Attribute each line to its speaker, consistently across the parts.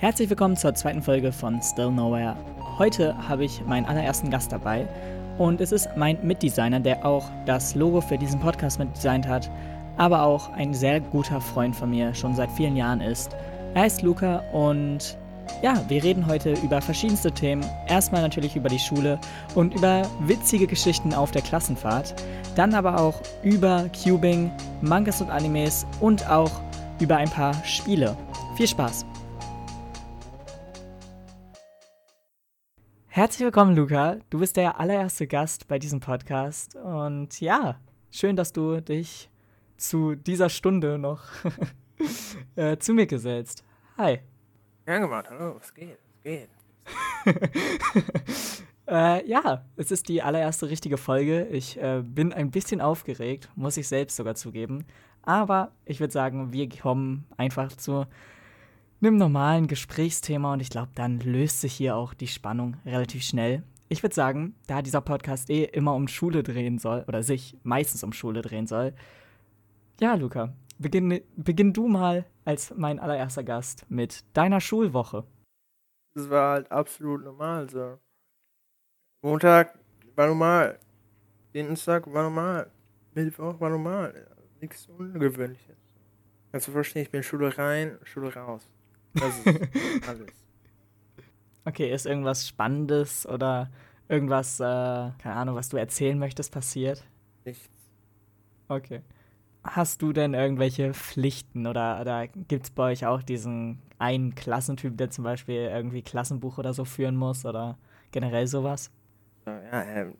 Speaker 1: Herzlich willkommen zur zweiten Folge von Still Nowhere. Heute habe ich meinen allerersten Gast dabei und es ist mein Mitdesigner, der auch das Logo für diesen Podcast mitdesignt hat, aber auch ein sehr guter Freund von mir schon seit vielen Jahren ist. Er heißt Luca und ja, wir reden heute über verschiedenste Themen. Erstmal natürlich über die Schule und über witzige Geschichten auf der Klassenfahrt. Dann aber auch über Cubing, Mangas und Animes und auch über ein paar Spiele. Viel Spaß! Herzlich willkommen, Luca. Du bist der allererste Gast bei diesem Podcast. Und ja, schön, dass du dich zu dieser Stunde noch äh, zu mir gesetzt. Hi.
Speaker 2: Ja, gemacht. Hallo, was geht? Was geht?
Speaker 1: äh, ja, es ist die allererste richtige Folge. Ich äh, bin ein bisschen aufgeregt, muss ich selbst sogar zugeben. Aber ich würde sagen, wir kommen einfach zu einem normalen Gesprächsthema und ich glaube, dann löst sich hier auch die Spannung relativ schnell. Ich würde sagen, da dieser Podcast eh immer um Schule drehen soll oder sich meistens um Schule drehen soll, ja, Luca, beginn, beginn du mal als mein allererster Gast mit deiner Schulwoche.
Speaker 2: Das war halt absolut normal so. Montag war normal. Dienstag war normal. Mittwoch war normal. Nichts Ungewöhnliches. Kannst du verstehen, ich bin Schule rein, Schule raus. Das ist alles.
Speaker 1: Okay, ist irgendwas Spannendes oder irgendwas, äh, keine Ahnung, was du erzählen möchtest, passiert?
Speaker 2: Nichts.
Speaker 1: Okay. Hast du denn irgendwelche Pflichten oder, oder gibt es bei euch auch diesen einen Klassentyp, der zum Beispiel irgendwie Klassenbuch oder so führen muss oder generell sowas?
Speaker 2: Ja, ähm,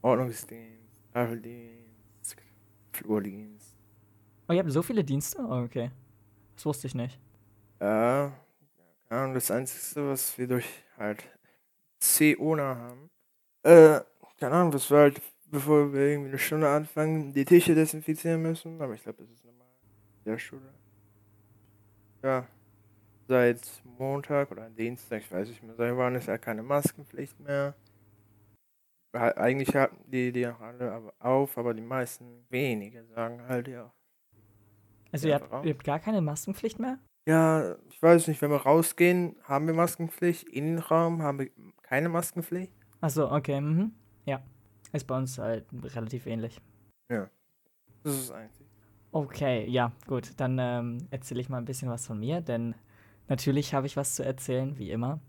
Speaker 2: Ordnungsdienst, Tafeldienst, Flurdienst.
Speaker 1: Oh, ihr habt so viele Dienste? Oh, okay. Das wusste ich nicht.
Speaker 2: Ja, keine Ahnung, das Einzige, was wir durch halt C-ONA haben, äh, keine Ahnung, was wir halt, bevor wir irgendwie eine Stunde anfangen, die Tische desinfizieren müssen, aber ich glaube, das ist normal in der Schule. Ja, seit Montag oder Dienstag, ich weiß nicht mehr, seit wann ist ja keine Maskenpflicht mehr. Eigentlich hatten die die auch alle aber auf, aber die meisten wenige sagen halt ja.
Speaker 1: Also ihr habt, ihr habt gar keine Maskenpflicht mehr?
Speaker 2: Ja, ich weiß nicht, wenn wir rausgehen, haben wir Maskenpflicht. Innenraum haben wir keine Maskenpflicht.
Speaker 1: Achso, okay, mhm. Ja. Ist bei uns halt relativ ähnlich.
Speaker 2: Ja. Das ist einzig.
Speaker 1: Okay, ja, gut. Dann ähm, erzähle ich mal ein bisschen was von mir, denn natürlich habe ich was zu erzählen, wie immer.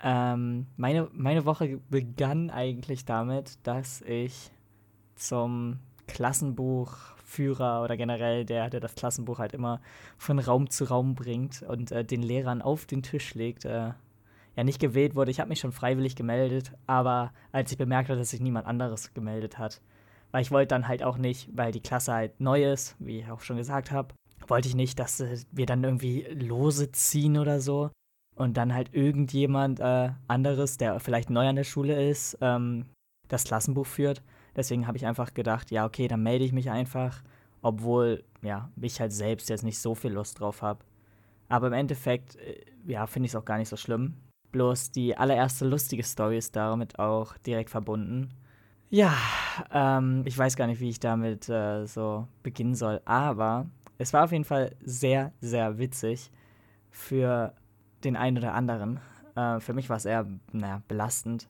Speaker 1: Ähm, meine, meine Woche begann eigentlich damit, dass ich zum Klassenbuch Führer oder generell der, der das Klassenbuch halt immer von Raum zu Raum bringt und äh, den Lehrern auf den Tisch legt, äh, ja nicht gewählt wurde. Ich habe mich schon freiwillig gemeldet, aber als ich bemerkt habe, dass sich niemand anderes gemeldet hat, weil ich wollte dann halt auch nicht, weil die Klasse halt neu ist, wie ich auch schon gesagt habe, wollte ich nicht, dass äh, wir dann irgendwie Lose ziehen oder so und dann halt irgendjemand äh, anderes, der vielleicht neu an der Schule ist, ähm, das Klassenbuch führt. Deswegen habe ich einfach gedacht, ja, okay, dann melde ich mich einfach, obwohl, ja, ich halt selbst jetzt nicht so viel Lust drauf habe. Aber im Endeffekt, äh, ja, finde ich es auch gar nicht so schlimm. Bloß die allererste lustige Story ist damit auch direkt verbunden. Ja, ähm, ich weiß gar nicht, wie ich damit äh, so beginnen soll, aber es war auf jeden Fall sehr, sehr witzig für den einen oder anderen. Äh, für mich war es eher, naja, belastend.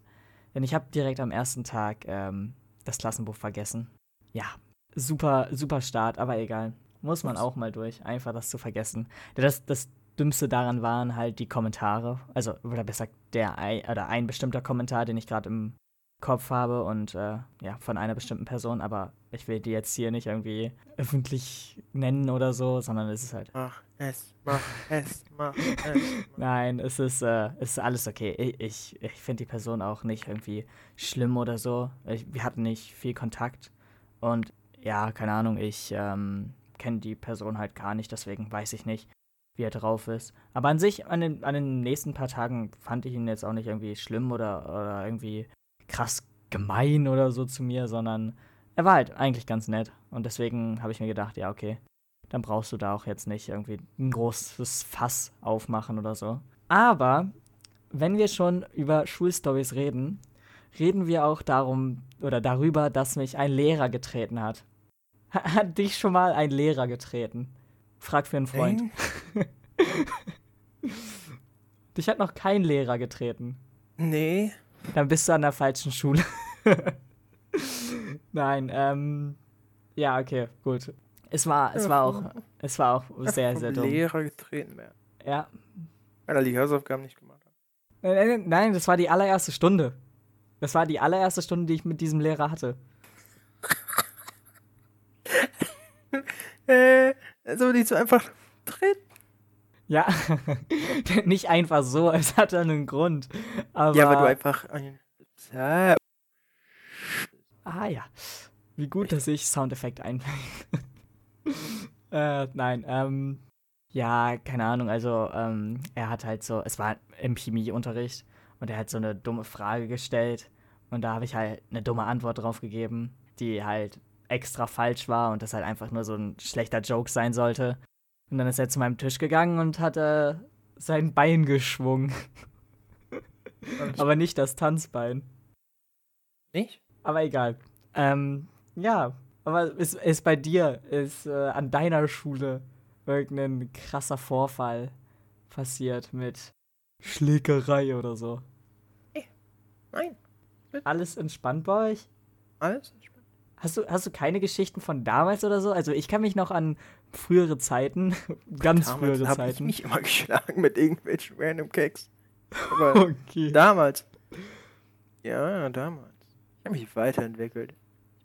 Speaker 1: Denn ich habe direkt am ersten Tag ähm, das Klassenbuch vergessen. Ja, super, super Start, aber egal. Muss man auch mal durch, einfach das zu vergessen. Das, das Dümmste daran waren halt die Kommentare. Also, oder besser der oder ein bestimmter Kommentar, den ich gerade im Kopf habe und äh, ja, von einer bestimmten Person, aber ich will die jetzt hier nicht irgendwie öffentlich nennen oder so, sondern es ist halt.
Speaker 2: Mach es, mach es, mach es. Mach.
Speaker 1: Nein, es ist, äh, es ist alles okay. Ich, ich, ich finde die Person auch nicht irgendwie schlimm oder so. Ich, wir hatten nicht viel Kontakt und ja, keine Ahnung, ich ähm, kenne die Person halt gar nicht, deswegen weiß ich nicht, wie er drauf ist. Aber an sich, an den, an den nächsten paar Tagen fand ich ihn jetzt auch nicht irgendwie schlimm oder, oder irgendwie krass gemein oder so zu mir, sondern er war halt eigentlich ganz nett. Und deswegen habe ich mir gedacht, ja, okay, dann brauchst du da auch jetzt nicht irgendwie ein großes Fass aufmachen oder so. Aber wenn wir schon über Schulstories reden, reden wir auch darum oder darüber, dass mich ein Lehrer getreten hat. Hat dich schon mal ein Lehrer getreten? Frag für einen Freund. Dich hat noch kein Lehrer getreten.
Speaker 2: Nee.
Speaker 1: Dann bist du an der falschen Schule. Nein, ähm. Ja, okay, gut. Es war, es war auch, es war auch sehr, sehr dumm.
Speaker 2: Lehrer getreten werden.
Speaker 1: Ja.
Speaker 2: Weil er die Hausaufgaben nicht gemacht hat.
Speaker 1: Nein, nein, nein, das war die allererste Stunde. Das war die allererste Stunde, die ich mit diesem Lehrer hatte.
Speaker 2: Äh, also die so einfach.
Speaker 1: Ja, nicht einfach so, es hatte einen Grund. Aber,
Speaker 2: Ja, weil du einfach. Ja,
Speaker 1: Ah ja, wie gut, dass ich Soundeffekt einbringe. äh, nein, ähm, ja, keine Ahnung, also, ähm, er hat halt so, es war im Chemieunterricht und er hat so eine dumme Frage gestellt und da habe ich halt eine dumme Antwort drauf gegeben, die halt extra falsch war und das halt einfach nur so ein schlechter Joke sein sollte. Und dann ist er zu meinem Tisch gegangen und hat äh, sein Bein geschwungen, aber nicht das Tanzbein.
Speaker 2: nicht?
Speaker 1: Aber egal. Ähm, ja, aber ist, ist bei dir, ist äh, an deiner Schule irgendein krasser Vorfall passiert mit Schlägerei oder so?
Speaker 2: Nein.
Speaker 1: Alles entspannt bei euch?
Speaker 2: Alles?
Speaker 1: Hast du, hast du keine Geschichten von damals oder so? Also ich kann mich noch an frühere Zeiten, ganz
Speaker 2: Damals
Speaker 1: frühere
Speaker 2: habe ich
Speaker 1: Zeiten.
Speaker 2: mich immer geschlagen mit irgendwelchen random Keks. Aber
Speaker 1: Okay.
Speaker 2: damals. Ja, damals. Ich habe mich weiterentwickelt.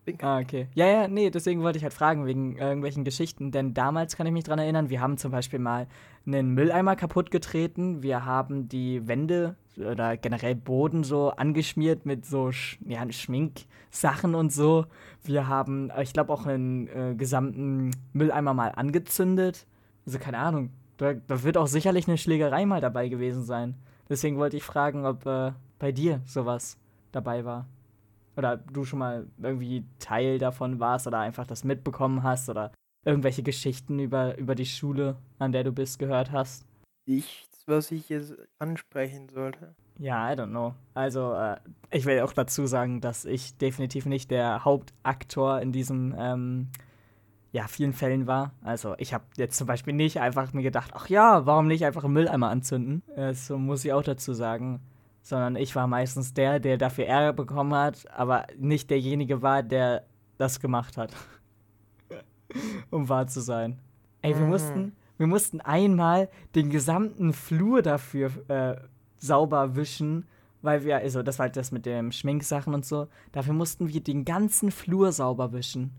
Speaker 2: Kein
Speaker 1: Ah, okay. Ja, ja, nee, deswegen wollte ich halt fragen, wegen irgendwelchen Geschichten. Denn damals kann ich mich dran erinnern, wir haben zum Beispiel mal einen Mülleimer kaputt getreten. Wir haben die Wände oder generell Boden so angeschmiert mit so Sch ja, Schminksachen und so. Wir haben, äh, ich glaube, auch einen äh, gesamten Mülleimer mal angezündet. Also keine Ahnung. Da, da wird auch sicherlich eine Schlägerei mal dabei gewesen sein. Deswegen wollte ich fragen, ob äh, bei dir sowas dabei war. Oder du schon mal irgendwie Teil davon warst oder einfach das mitbekommen hast oder irgendwelche Geschichten über, über die Schule, an der du bist, gehört hast.
Speaker 2: nichts, was ich jetzt ansprechen sollte.
Speaker 1: Ja, I don't know. Also, äh, ich will auch dazu sagen, dass ich definitiv nicht der Hauptaktor in diesen, ähm, ja, vielen Fällen war. Also, ich habe jetzt zum Beispiel nicht einfach mir gedacht, ach ja, warum nicht einfach einen Mülleimer anzünden? Äh, so muss ich auch dazu sagen. Sondern ich war meistens der, der dafür Ärger bekommen hat, aber nicht derjenige war, der das gemacht hat. um wahr zu sein. Ey, wir
Speaker 2: Mhm.
Speaker 1: mussten, wir mussten einmal den gesamten Flur dafür äh, sauber wischen, weil wir, also das war halt das mit den Schminksachen und so, dafür mussten wir den ganzen Flur sauber wischen.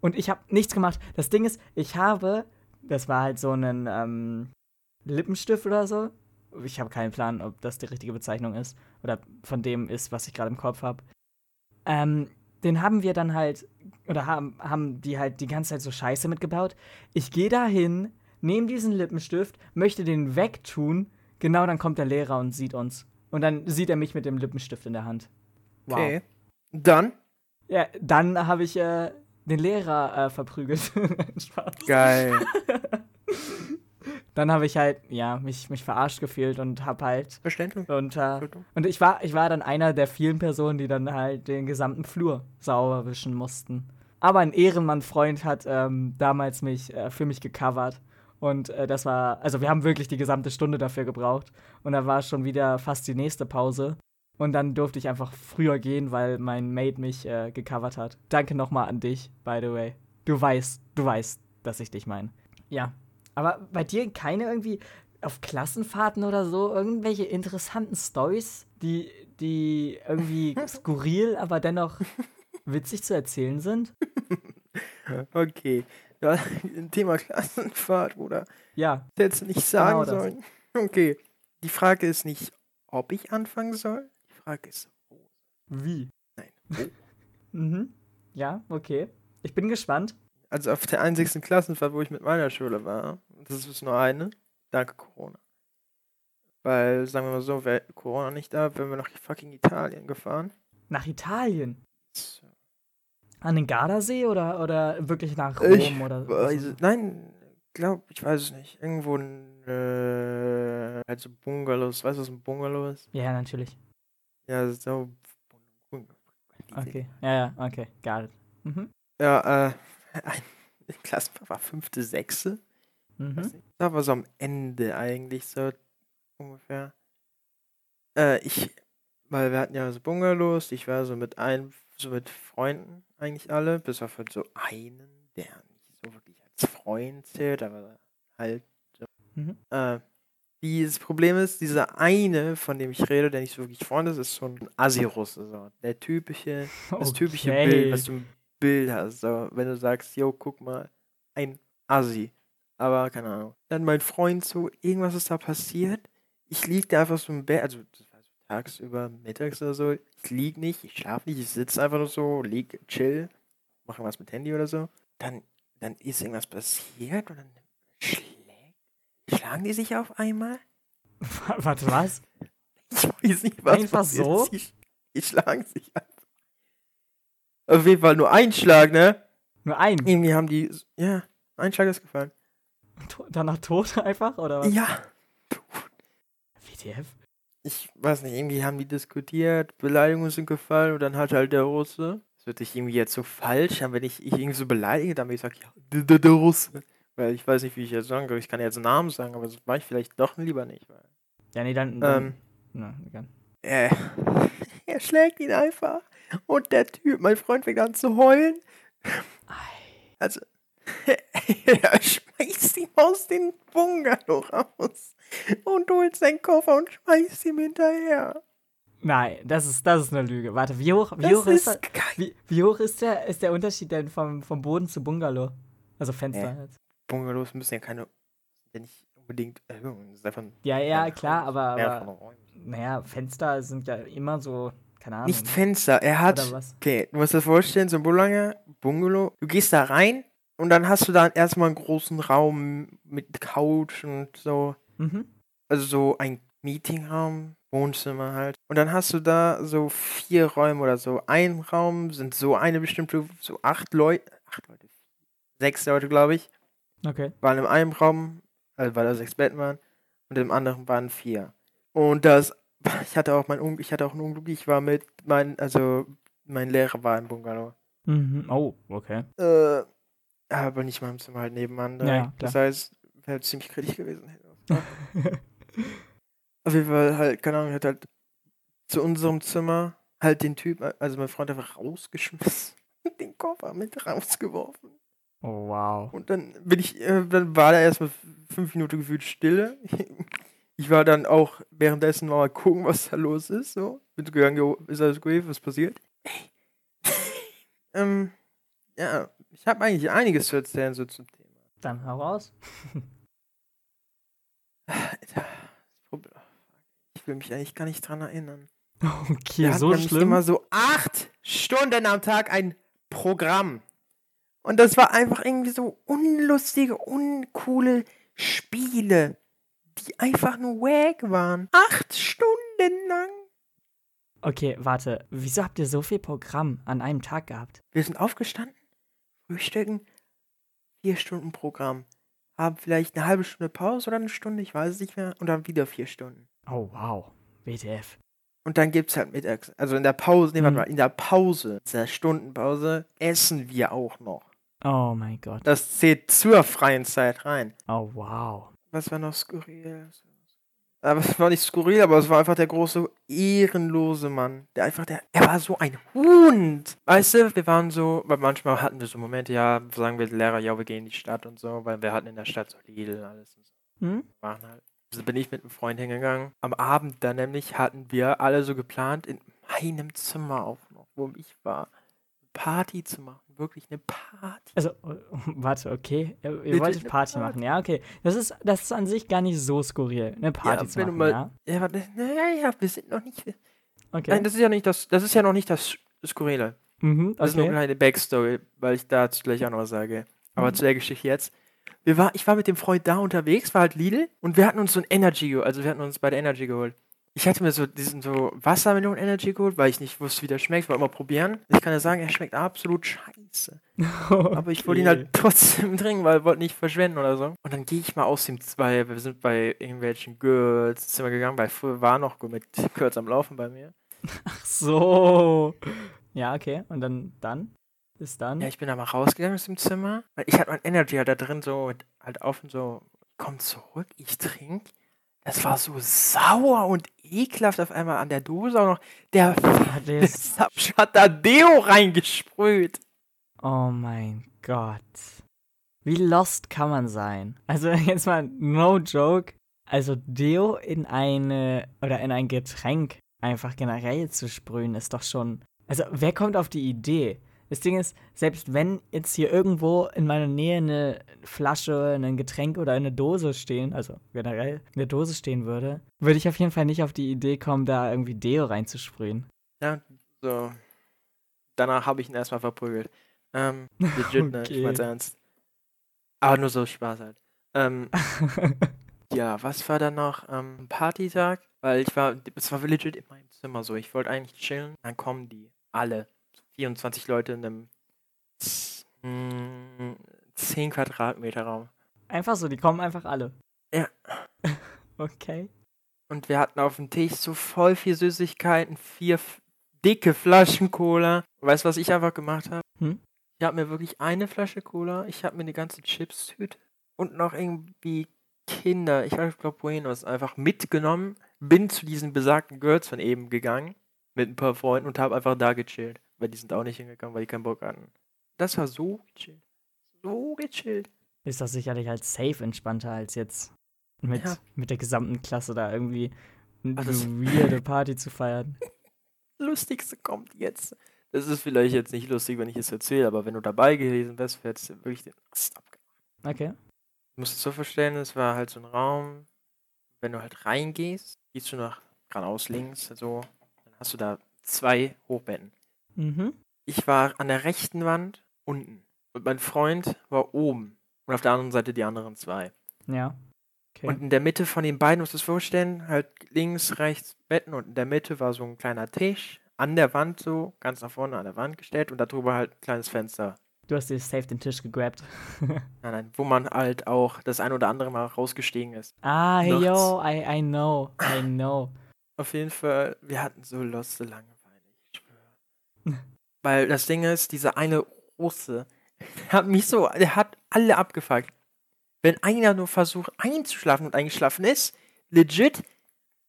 Speaker 1: Und ich habe nichts gemacht. Das Ding ist, ich habe, das war halt so ein ähm, Lippenstift oder so. Ich habe keinen Plan, ob das die richtige Bezeichnung ist oder von dem ist, was ich gerade im Kopf habe. Ähm, den haben wir dann halt, oder haben, haben die halt die ganze Zeit so Scheiße mitgebaut. Ich gehe da hin, nehme diesen Lippenstift, möchte den wegtun. Genau, dann kommt der Lehrer und sieht uns. Und dann sieht er mich mit dem Lippenstift in der Hand. Wow.
Speaker 2: Okay. Dann?
Speaker 1: Ja, dann habe ich äh, den Lehrer äh, verprügelt.
Speaker 2: Geil.
Speaker 1: Dann habe ich halt, ja, mich, mich verarscht gefühlt und habe halt
Speaker 2: Verständlich.
Speaker 1: und, äh, und ich war, ich war dann einer der vielen Personen, die dann halt den gesamten Flur sauber wischen mussten. Aber ein Ehrenmann-Freund hat ähm, damals mich äh, für mich gecovert. Und äh, das war, also wir haben wirklich die gesamte Stunde dafür gebraucht. Und da war schon wieder fast die nächste Pause. Und dann durfte ich einfach früher gehen, weil mein Mate mich äh, gecovert hat. Danke nochmal an dich, by the way. Du weißt, du weißt, dass ich dich meine. Ja. Aber bei dir keine irgendwie auf Klassenfahrten oder so irgendwelche interessanten Stories, die, die irgendwie skurril, aber dennoch witzig zu erzählen sind?
Speaker 2: Okay. Ja, Thema Klassenfahrt, oder?
Speaker 1: Ja,
Speaker 2: Jetzt nicht sagen
Speaker 1: Genau
Speaker 2: sollen. Okay. Die Frage ist nicht, ob ich anfangen soll. Die Frage ist,
Speaker 1: wie?
Speaker 2: nein. wo.
Speaker 1: Mhm. Ja, okay. Ich bin gespannt.
Speaker 2: Also auf der einzigsten Klassenfahrt, wo ich mit meiner Schule war, das ist nur eine, danke Corona. Weil, sagen wir mal so, wäre Corona nicht da, wären wir nach fucking Italien gefahren.
Speaker 1: Nach Italien.
Speaker 2: So.
Speaker 1: An den Gardasee oder, oder wirklich nach Rom
Speaker 2: Ich
Speaker 1: oder
Speaker 2: weiß, nein, glaub, ich weiß es nicht. Irgendwo in, äh, halt so Bungalows. Weißt du, was ein Bungalow ist?
Speaker 1: Ja, natürlich.
Speaker 2: Ja, so.
Speaker 1: Okay. Ja, ja, okay. Got it. Mhm.
Speaker 2: Ja, äh, ein Klassenfahrt war fünfte, sechste.
Speaker 1: Mhm.
Speaker 2: Da war so am Ende eigentlich so ungefähr. Äh, ich, weil wir hatten ja so Bungalows, ich war so mit ein, so mit Freunden eigentlich alle, bis auf halt so einen, der nicht so wirklich als Freund zählt, aber halt so.
Speaker 1: Mhm.
Speaker 2: Äh, dieses Problem ist, dieser eine, von dem ich rede, der nicht so wirklich Freund ist, ist so ein Assi-Russe. So. Der typische, das typische
Speaker 1: Okay.
Speaker 2: Bild, was du Bild hast. So. Wenn du sagst, yo, guck mal, ein Assi. Aber keine Ahnung. Dann mein Freund so, irgendwas ist da passiert. Ich lieg da einfach so im Bett, also das war so tagsüber, mittags oder so. Ich lieg nicht, ich schlaf nicht, ich sitze einfach nur so, lieg, chill, mache was mit Handy oder so. Dann, dann ist irgendwas passiert und dann schlägt, schlagen die sich auf einmal.
Speaker 1: Warte, was?
Speaker 2: Ich weiß nicht, was
Speaker 1: Einfach
Speaker 2: passiert
Speaker 1: so?
Speaker 2: Die, sch- die schlagen sich einfach. Auf jeden Fall nur ein Schlag, ne?
Speaker 1: Nur ein?
Speaker 2: Irgendwie haben die, ja, ein Schlag ist gefallen.
Speaker 1: To- Danach tot einfach, oder was?
Speaker 2: Ja.
Speaker 1: WTF?
Speaker 2: Ich weiß nicht, irgendwie haben die diskutiert, Beleidigungen sind gefallen und dann hat halt der Russe, das wird sich irgendwie jetzt so falsch, aber wenn ich, ich irgendwie so beleidige, dann ich sag, ja, der, Russe. Weil ich weiß nicht, wie ich jetzt sagen soll. Ich kann jetzt einen Namen sagen, aber das mache ich vielleicht doch lieber nicht. Weil,
Speaker 1: Ja, nee, dann. dann
Speaker 2: ähm,
Speaker 1: na, egal.
Speaker 2: äh, er schlägt ihn einfach. Und der Typ, mein Freund, fängt an zu heulen. Also, er schmeißt ihn aus dem Bungalow raus und holt seinen Koffer und schmeißt ihm hinterher.
Speaker 1: Nein, das ist, das ist eine Lüge. Warte, wie hoch, wie
Speaker 2: Das
Speaker 1: hoch ist,
Speaker 2: ist
Speaker 1: der, wie, wie hoch ist der, ist der Unterschied denn vom, vom Boden zu Bungalow? Also Fenster.
Speaker 2: Äh. Bungalows müssen ja keine, ja nicht unbedingt Erhöhungen. Das ist einfach ein
Speaker 1: Ja, ja, klar, aber, aber naja, Fenster sind ja immer so, keine Ahnung.
Speaker 2: Nicht Fenster, er hat, okay, du musst dir vorstellen, so ein Bungalow, Bungalow, du gehst da rein und dann hast du da erstmal einen großen Raum mit Couch und so,
Speaker 1: Mhm.
Speaker 2: also so ein Meetingraum, Wohnzimmer halt. Und dann hast du da so vier Räume oder so. Ein Raum sind so eine bestimmte, so acht Leute, acht Leute, sechs Leute, glaube ich,
Speaker 1: Okay.
Speaker 2: waren in einem Raum, also weil da sechs Betten waren, und im anderen waren vier. Und das, ich hatte auch mein, ich hatte auch ein Unglück, ich war mit, mein, also mein Lehrer war im Bungalow.
Speaker 1: Mhm. Oh, okay.
Speaker 2: Äh, aber nicht mal im Zimmer halt nebenan.
Speaker 1: Ja,
Speaker 2: direkt.
Speaker 1: klar.
Speaker 2: das heißt, wäre ziemlich kritisch gewesen. Auf jeden Fall halt, keine Ahnung, hat halt zu unserem Zimmer halt den Typ, also mein Freund einfach rausgeschmissen. Den Koffer mit rausgeworfen.
Speaker 1: Oh, wow.
Speaker 2: Und dann bin ich, äh, dann war da erstmal fünf Minuten gefühlt Stille. Ich war dann auch währenddessen mal gucken, was da los ist. So. Bin gegangen, ist alles gut, was passiert? ähm, ja, ich habe eigentlich einiges zu erzählen so zum Thema.
Speaker 1: Dann hau raus.
Speaker 2: Problem- Ich will mich eigentlich gar nicht dran erinnern.
Speaker 1: Okay,
Speaker 2: Wir hatten
Speaker 1: so
Speaker 2: nämlich
Speaker 1: schlimm.
Speaker 2: immer so acht Stunden am Tag ein Programm. Und das war einfach irgendwie so unlustige, uncoole Spiele, die einfach nur wack waren. Acht Stunden lang.
Speaker 1: Okay, warte. Wieso habt ihr so viel Programm an einem Tag gehabt?
Speaker 2: Wir sind aufgestanden, frühstücken, vier Stunden Programm. Haben vielleicht eine halbe Stunde Pause oder eine Stunde, ich weiß es nicht mehr. Und dann wieder vier Stunden.
Speaker 1: Oh, wow. WTF.
Speaker 2: Und dann gibt's halt mittags, also in der Pause, nee, warte
Speaker 1: Mhm.
Speaker 2: mal, in der Pause, in der Stundenpause, essen wir auch noch.
Speaker 1: Oh mein Gott.
Speaker 2: Das zählt zur freien Zeit rein.
Speaker 1: Oh, wow.
Speaker 2: Was war noch skurril? Aber es war nicht skurril, aber es war einfach der große, ehrenlose Mann. Der einfach, der, er war so ein Hund. Weißt du, wir waren so, weil manchmal hatten wir so Momente, ja, sagen wir Lehrer, ja, wir gehen in die Stadt und so, weil wir hatten in der Stadt so Lidl und alles und so.
Speaker 1: Hm?
Speaker 2: Waren halt. Also bin ich mit einem Freund hingegangen. Am Abend dann nämlich hatten wir alle so geplant, in meinem Zimmer auch noch, wo ich war, Party zu machen. Wirklich eine Party.
Speaker 1: Also, äh, warte, okay. Ihr, ihr wolltet
Speaker 2: eine
Speaker 1: Party
Speaker 2: Party.
Speaker 1: machen, ja, okay. Das ist, das ist an sich gar nicht so skurril, eine Party zu
Speaker 2: wenn du
Speaker 1: machen,
Speaker 2: mal-
Speaker 1: ja?
Speaker 2: Ja, naja, wir sind noch nicht.
Speaker 1: Okay.
Speaker 2: Nein, das ist ja nicht das, das ist ja noch nicht das Skurrile.
Speaker 1: mhm,
Speaker 2: Das ist nur eine
Speaker 1: okay.
Speaker 2: kleine Backstory, weil ich dazu gleich auch noch was sage. Aber
Speaker 1: Mhm.
Speaker 2: zu der Geschichte jetzt. Wir war, ich war mit dem Freund da unterwegs, war halt Lidl und wir hatten uns so ein Energy. Also wir hatten uns bei der Energy geholt. Ich hatte mir so diesen so Wassermelon Energy geholt, weil ich nicht wusste, wie der schmeckt. Ich wollte mal probieren. Ich kann ja sagen, er schmeckt absolut scheiße. Aber ich wollte ihn halt trotzdem trinken, weil ich wollte nicht verschwenden oder so. Und dann gehe ich mal aus dem, weil wir sind bei irgendwelchen Girls Zimmer gegangen, weil früher war noch mit Girls am Laufen bei mir.
Speaker 1: Ach so. Ja, okay. Und dann, dann? Bis dann?
Speaker 2: Ja, ich bin da mal rausgegangen aus dem Zimmer. Weil ich hatte mein Energy halt da drin so halt offen so, komm zurück, ich trink. Das war so sauer und ekelhaft auf einmal an der Dose auch noch. Der
Speaker 1: Hat
Speaker 2: da Deo reingesprüht.
Speaker 1: Oh mein Gott. Wie lost kann man sein? Also jetzt mal no joke. Also Deo in eine oder in ein Getränk einfach generell zu sprühen ist doch schon. Also wer kommt auf die Idee? Das Ding ist, selbst wenn jetzt hier irgendwo in meiner Nähe eine Flasche, ein Getränk oder eine Dose stehen, also generell eine Dose stehen würde, würde ich auf jeden Fall nicht auf die Idee kommen, da irgendwie Deo reinzusprühen.
Speaker 2: Ja, so. Danach habe ich ihn erstmal verprügelt. Ähm, legit, ne? Ich
Speaker 1: Okay.
Speaker 2: mein's ernst. Aber nur so Spaß halt. Ähm, ja, was war dann noch? Ähm, Partytag? Weil ich war, es war legit in meinem Zimmer so. Ich wollte eigentlich chillen. Dann kommen die alle. 24 Leute in einem z- mm, 10 Quadratmeter Raum.
Speaker 1: einfach so, die kommen einfach alle.
Speaker 2: Ja.
Speaker 1: okay.
Speaker 2: Und wir hatten auf dem Tisch so voll viel Süßigkeiten, vier dicke Flaschen Cola. Weißt du, was ich einfach gemacht habe?
Speaker 1: Hm?
Speaker 2: Ich habe mir wirklich eine Flasche Cola, ich habe mir eine ganze Chips-Tüte und noch irgendwie Kinder, ich glaube Buenos, einfach mitgenommen, bin zu diesen besagten Girls von eben gegangen mit ein paar Freunden und habe einfach da gechillt. Weil die sind auch nicht hingegangen, weil die keinen Bock hatten. Das war so gechillt. So gechillt.
Speaker 1: ist das sicherlich als safe entspannter als jetzt mit,
Speaker 2: Ja.
Speaker 1: mit der gesamten Klasse da irgendwie eine
Speaker 2: das-
Speaker 1: weirde Party zu feiern.
Speaker 2: Lustigste kommt jetzt. Das ist vielleicht jetzt nicht lustig, wenn ich es erzähle, aber wenn du dabei gewesen wärst, hättest du wirklich den Ast abgemacht.
Speaker 1: Okay.
Speaker 2: Du musst es so verstehen, es war halt so ein Raum, wenn du halt reingehst, gehst du nach geradeaus links, so, dann hast du da zwei Hochbetten.
Speaker 1: Mhm.
Speaker 2: Ich war an der rechten Wand unten und mein Freund war oben und auf der anderen Seite die anderen zwei.
Speaker 1: Ja. Okay.
Speaker 2: Und in der Mitte von den beiden, musst du es vorstellen, halt links, rechts Betten und in der Mitte war so ein kleiner Tisch an der Wand so, ganz nach vorne an der Wand gestellt und darüber halt ein kleines Fenster.
Speaker 1: du hast dir safe den Tisch gegrabt.
Speaker 2: Nein, nein, wo man halt auch das ein oder andere Mal rausgestiegen ist.
Speaker 1: ah, hey, yo, I, I know, I know.
Speaker 2: Auf jeden Fall, wir hatten so loste Langeweile. Weil das Ding ist, dieser eine Russe, der hat mich so, der hat alle abgefuckt. Wenn einer nur versucht einzuschlafen und eingeschlafen ist, legit,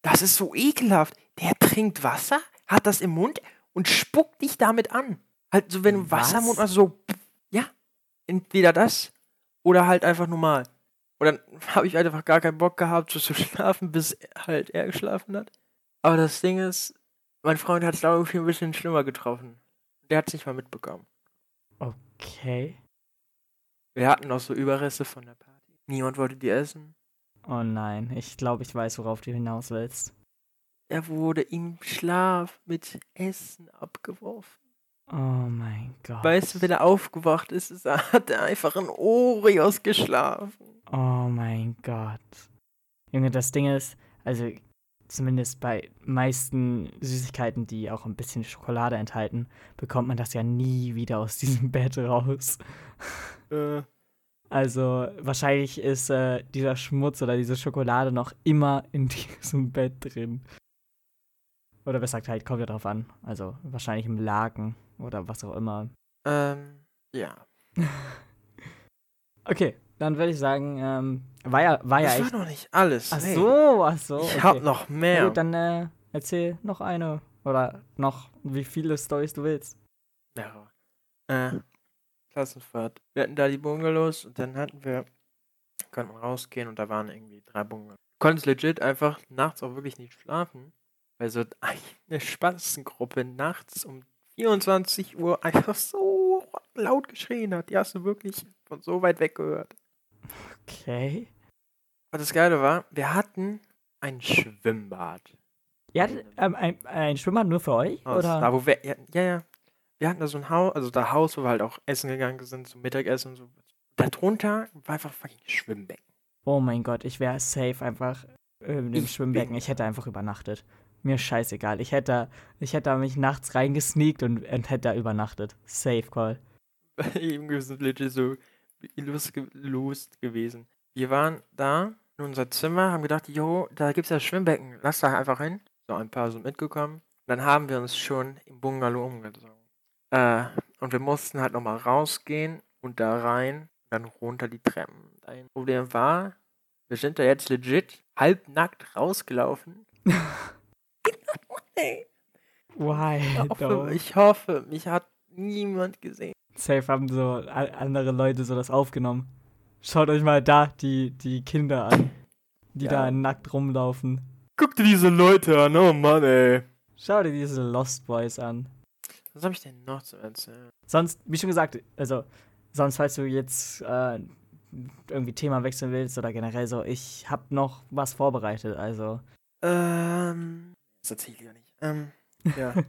Speaker 2: das ist so ekelhaft. Der trinkt Wasser, hat das im Mund und spuckt dich damit an. Halt so, wenn du Wasser im Mund
Speaker 1: Was?
Speaker 2: hast, so, ja, entweder das oder halt einfach normal. Und dann habe ich einfach gar keinen Bock gehabt, so zu schlafen, bis halt er geschlafen hat. Aber das Ding ist, mein Freund hat es da irgendwie ein bisschen schlimmer getroffen. Der hat es nicht mal mitbekommen.
Speaker 1: Okay.
Speaker 2: Wir hatten noch so Überreste von der Party. Niemand wollte die essen.
Speaker 1: Oh nein, ich glaube, ich weiß, worauf du hinaus willst.
Speaker 2: Er wurde im Schlaf mit Essen abgeworfen.
Speaker 1: Oh mein Gott.
Speaker 2: Weißt du, wenn er aufgewacht ist, ist er- hat er einfach in Oreos geschlafen.
Speaker 1: Oh mein Gott. Junge, das Ding ist, also zumindest bei meisten Süßigkeiten, die auch ein bisschen Schokolade enthalten, bekommt man das ja nie wieder aus diesem Bett raus.
Speaker 2: Äh,
Speaker 1: Also wahrscheinlich ist äh, dieser Schmutz oder diese Schokolade noch immer in diesem Bett drin. Oder besser gesagt, halt, kommt ja drauf an. Also wahrscheinlich im Laken oder was auch immer.
Speaker 2: ähm, ja.
Speaker 1: Okay, dann würde ich sagen, ähm, war ja, war ja
Speaker 2: das
Speaker 1: echt.
Speaker 2: war noch nicht alles.
Speaker 1: Ach
Speaker 2: nee.
Speaker 1: so, ach so.
Speaker 2: Ich
Speaker 1: okay.
Speaker 2: hab noch mehr.
Speaker 1: gut, dann äh, erzähl noch eine. Oder noch wie viele Stories du willst.
Speaker 2: Ja. Äh, Klassenfahrt. Wir hatten da die Bungalows und dann hatten wir, konnten wir rausgehen und da waren irgendwie drei Bungalows. Du konntest legit einfach nachts auch wirklich nicht schlafen, weil so eine Spaßengruppe nachts um 24 Uhr einfach so laut geschrien hat. Die hast du wirklich von so weit weg gehört.
Speaker 1: Okay.
Speaker 2: Aber das Geile war, wir hatten ein Schwimmbad.
Speaker 1: Ihr hattet ähm, ein, ein Schwimmbad nur für euch?
Speaker 2: Aus,
Speaker 1: oder?
Speaker 2: Da, wo wir, ja, ja, ja. Wir hatten da so ein Haus, also da Haus, wo wir halt auch essen gegangen sind, so Mittagessen und so. Darunter war einfach fucking Schwimmbecken.
Speaker 1: Oh mein Gott, ich wäre safe einfach äh, im
Speaker 2: Ich
Speaker 1: Schwimmbecken. Ich hätte einfach übernachtet. Mir scheißegal. Ich hätte, ich hätte da mich nachts reingesneakt und, und hätte da übernachtet. Safe Call.
Speaker 2: Irgendwie sind legit so lust, lust gewesen. Wir waren da in unser Zimmer, haben gedacht, jo, da gibt's ja Schwimmbecken, lass da einfach hin. So, ein paar sind mitgekommen. Dann haben wir uns schon im Bungalow umgezogen. Äh, und wir mussten halt nochmal rausgehen und da rein, dann runter die Treppen. Ein Problem war, wir sind da jetzt legit halbnackt rausgelaufen.
Speaker 1: Why?
Speaker 2: Ich hoffe, ich hoffe, mich hat niemand gesehen.
Speaker 1: Safe haben so andere Leute so das aufgenommen. Schaut euch mal da die, die Kinder an, die
Speaker 2: Ja.
Speaker 1: da nackt rumlaufen.
Speaker 2: Guck dir diese Leute an, oh Mann, ey.
Speaker 1: Schau dir diese Lost Boys an.
Speaker 2: Was habe ich denn noch zu erzählen?
Speaker 1: Sonst, wie schon gesagt, also, sonst, falls du jetzt äh, irgendwie Thema wechseln willst oder generell so, ich hab noch was vorbereitet, also.
Speaker 2: Ähm, das erzähl ich ja nicht. Ähm, ja.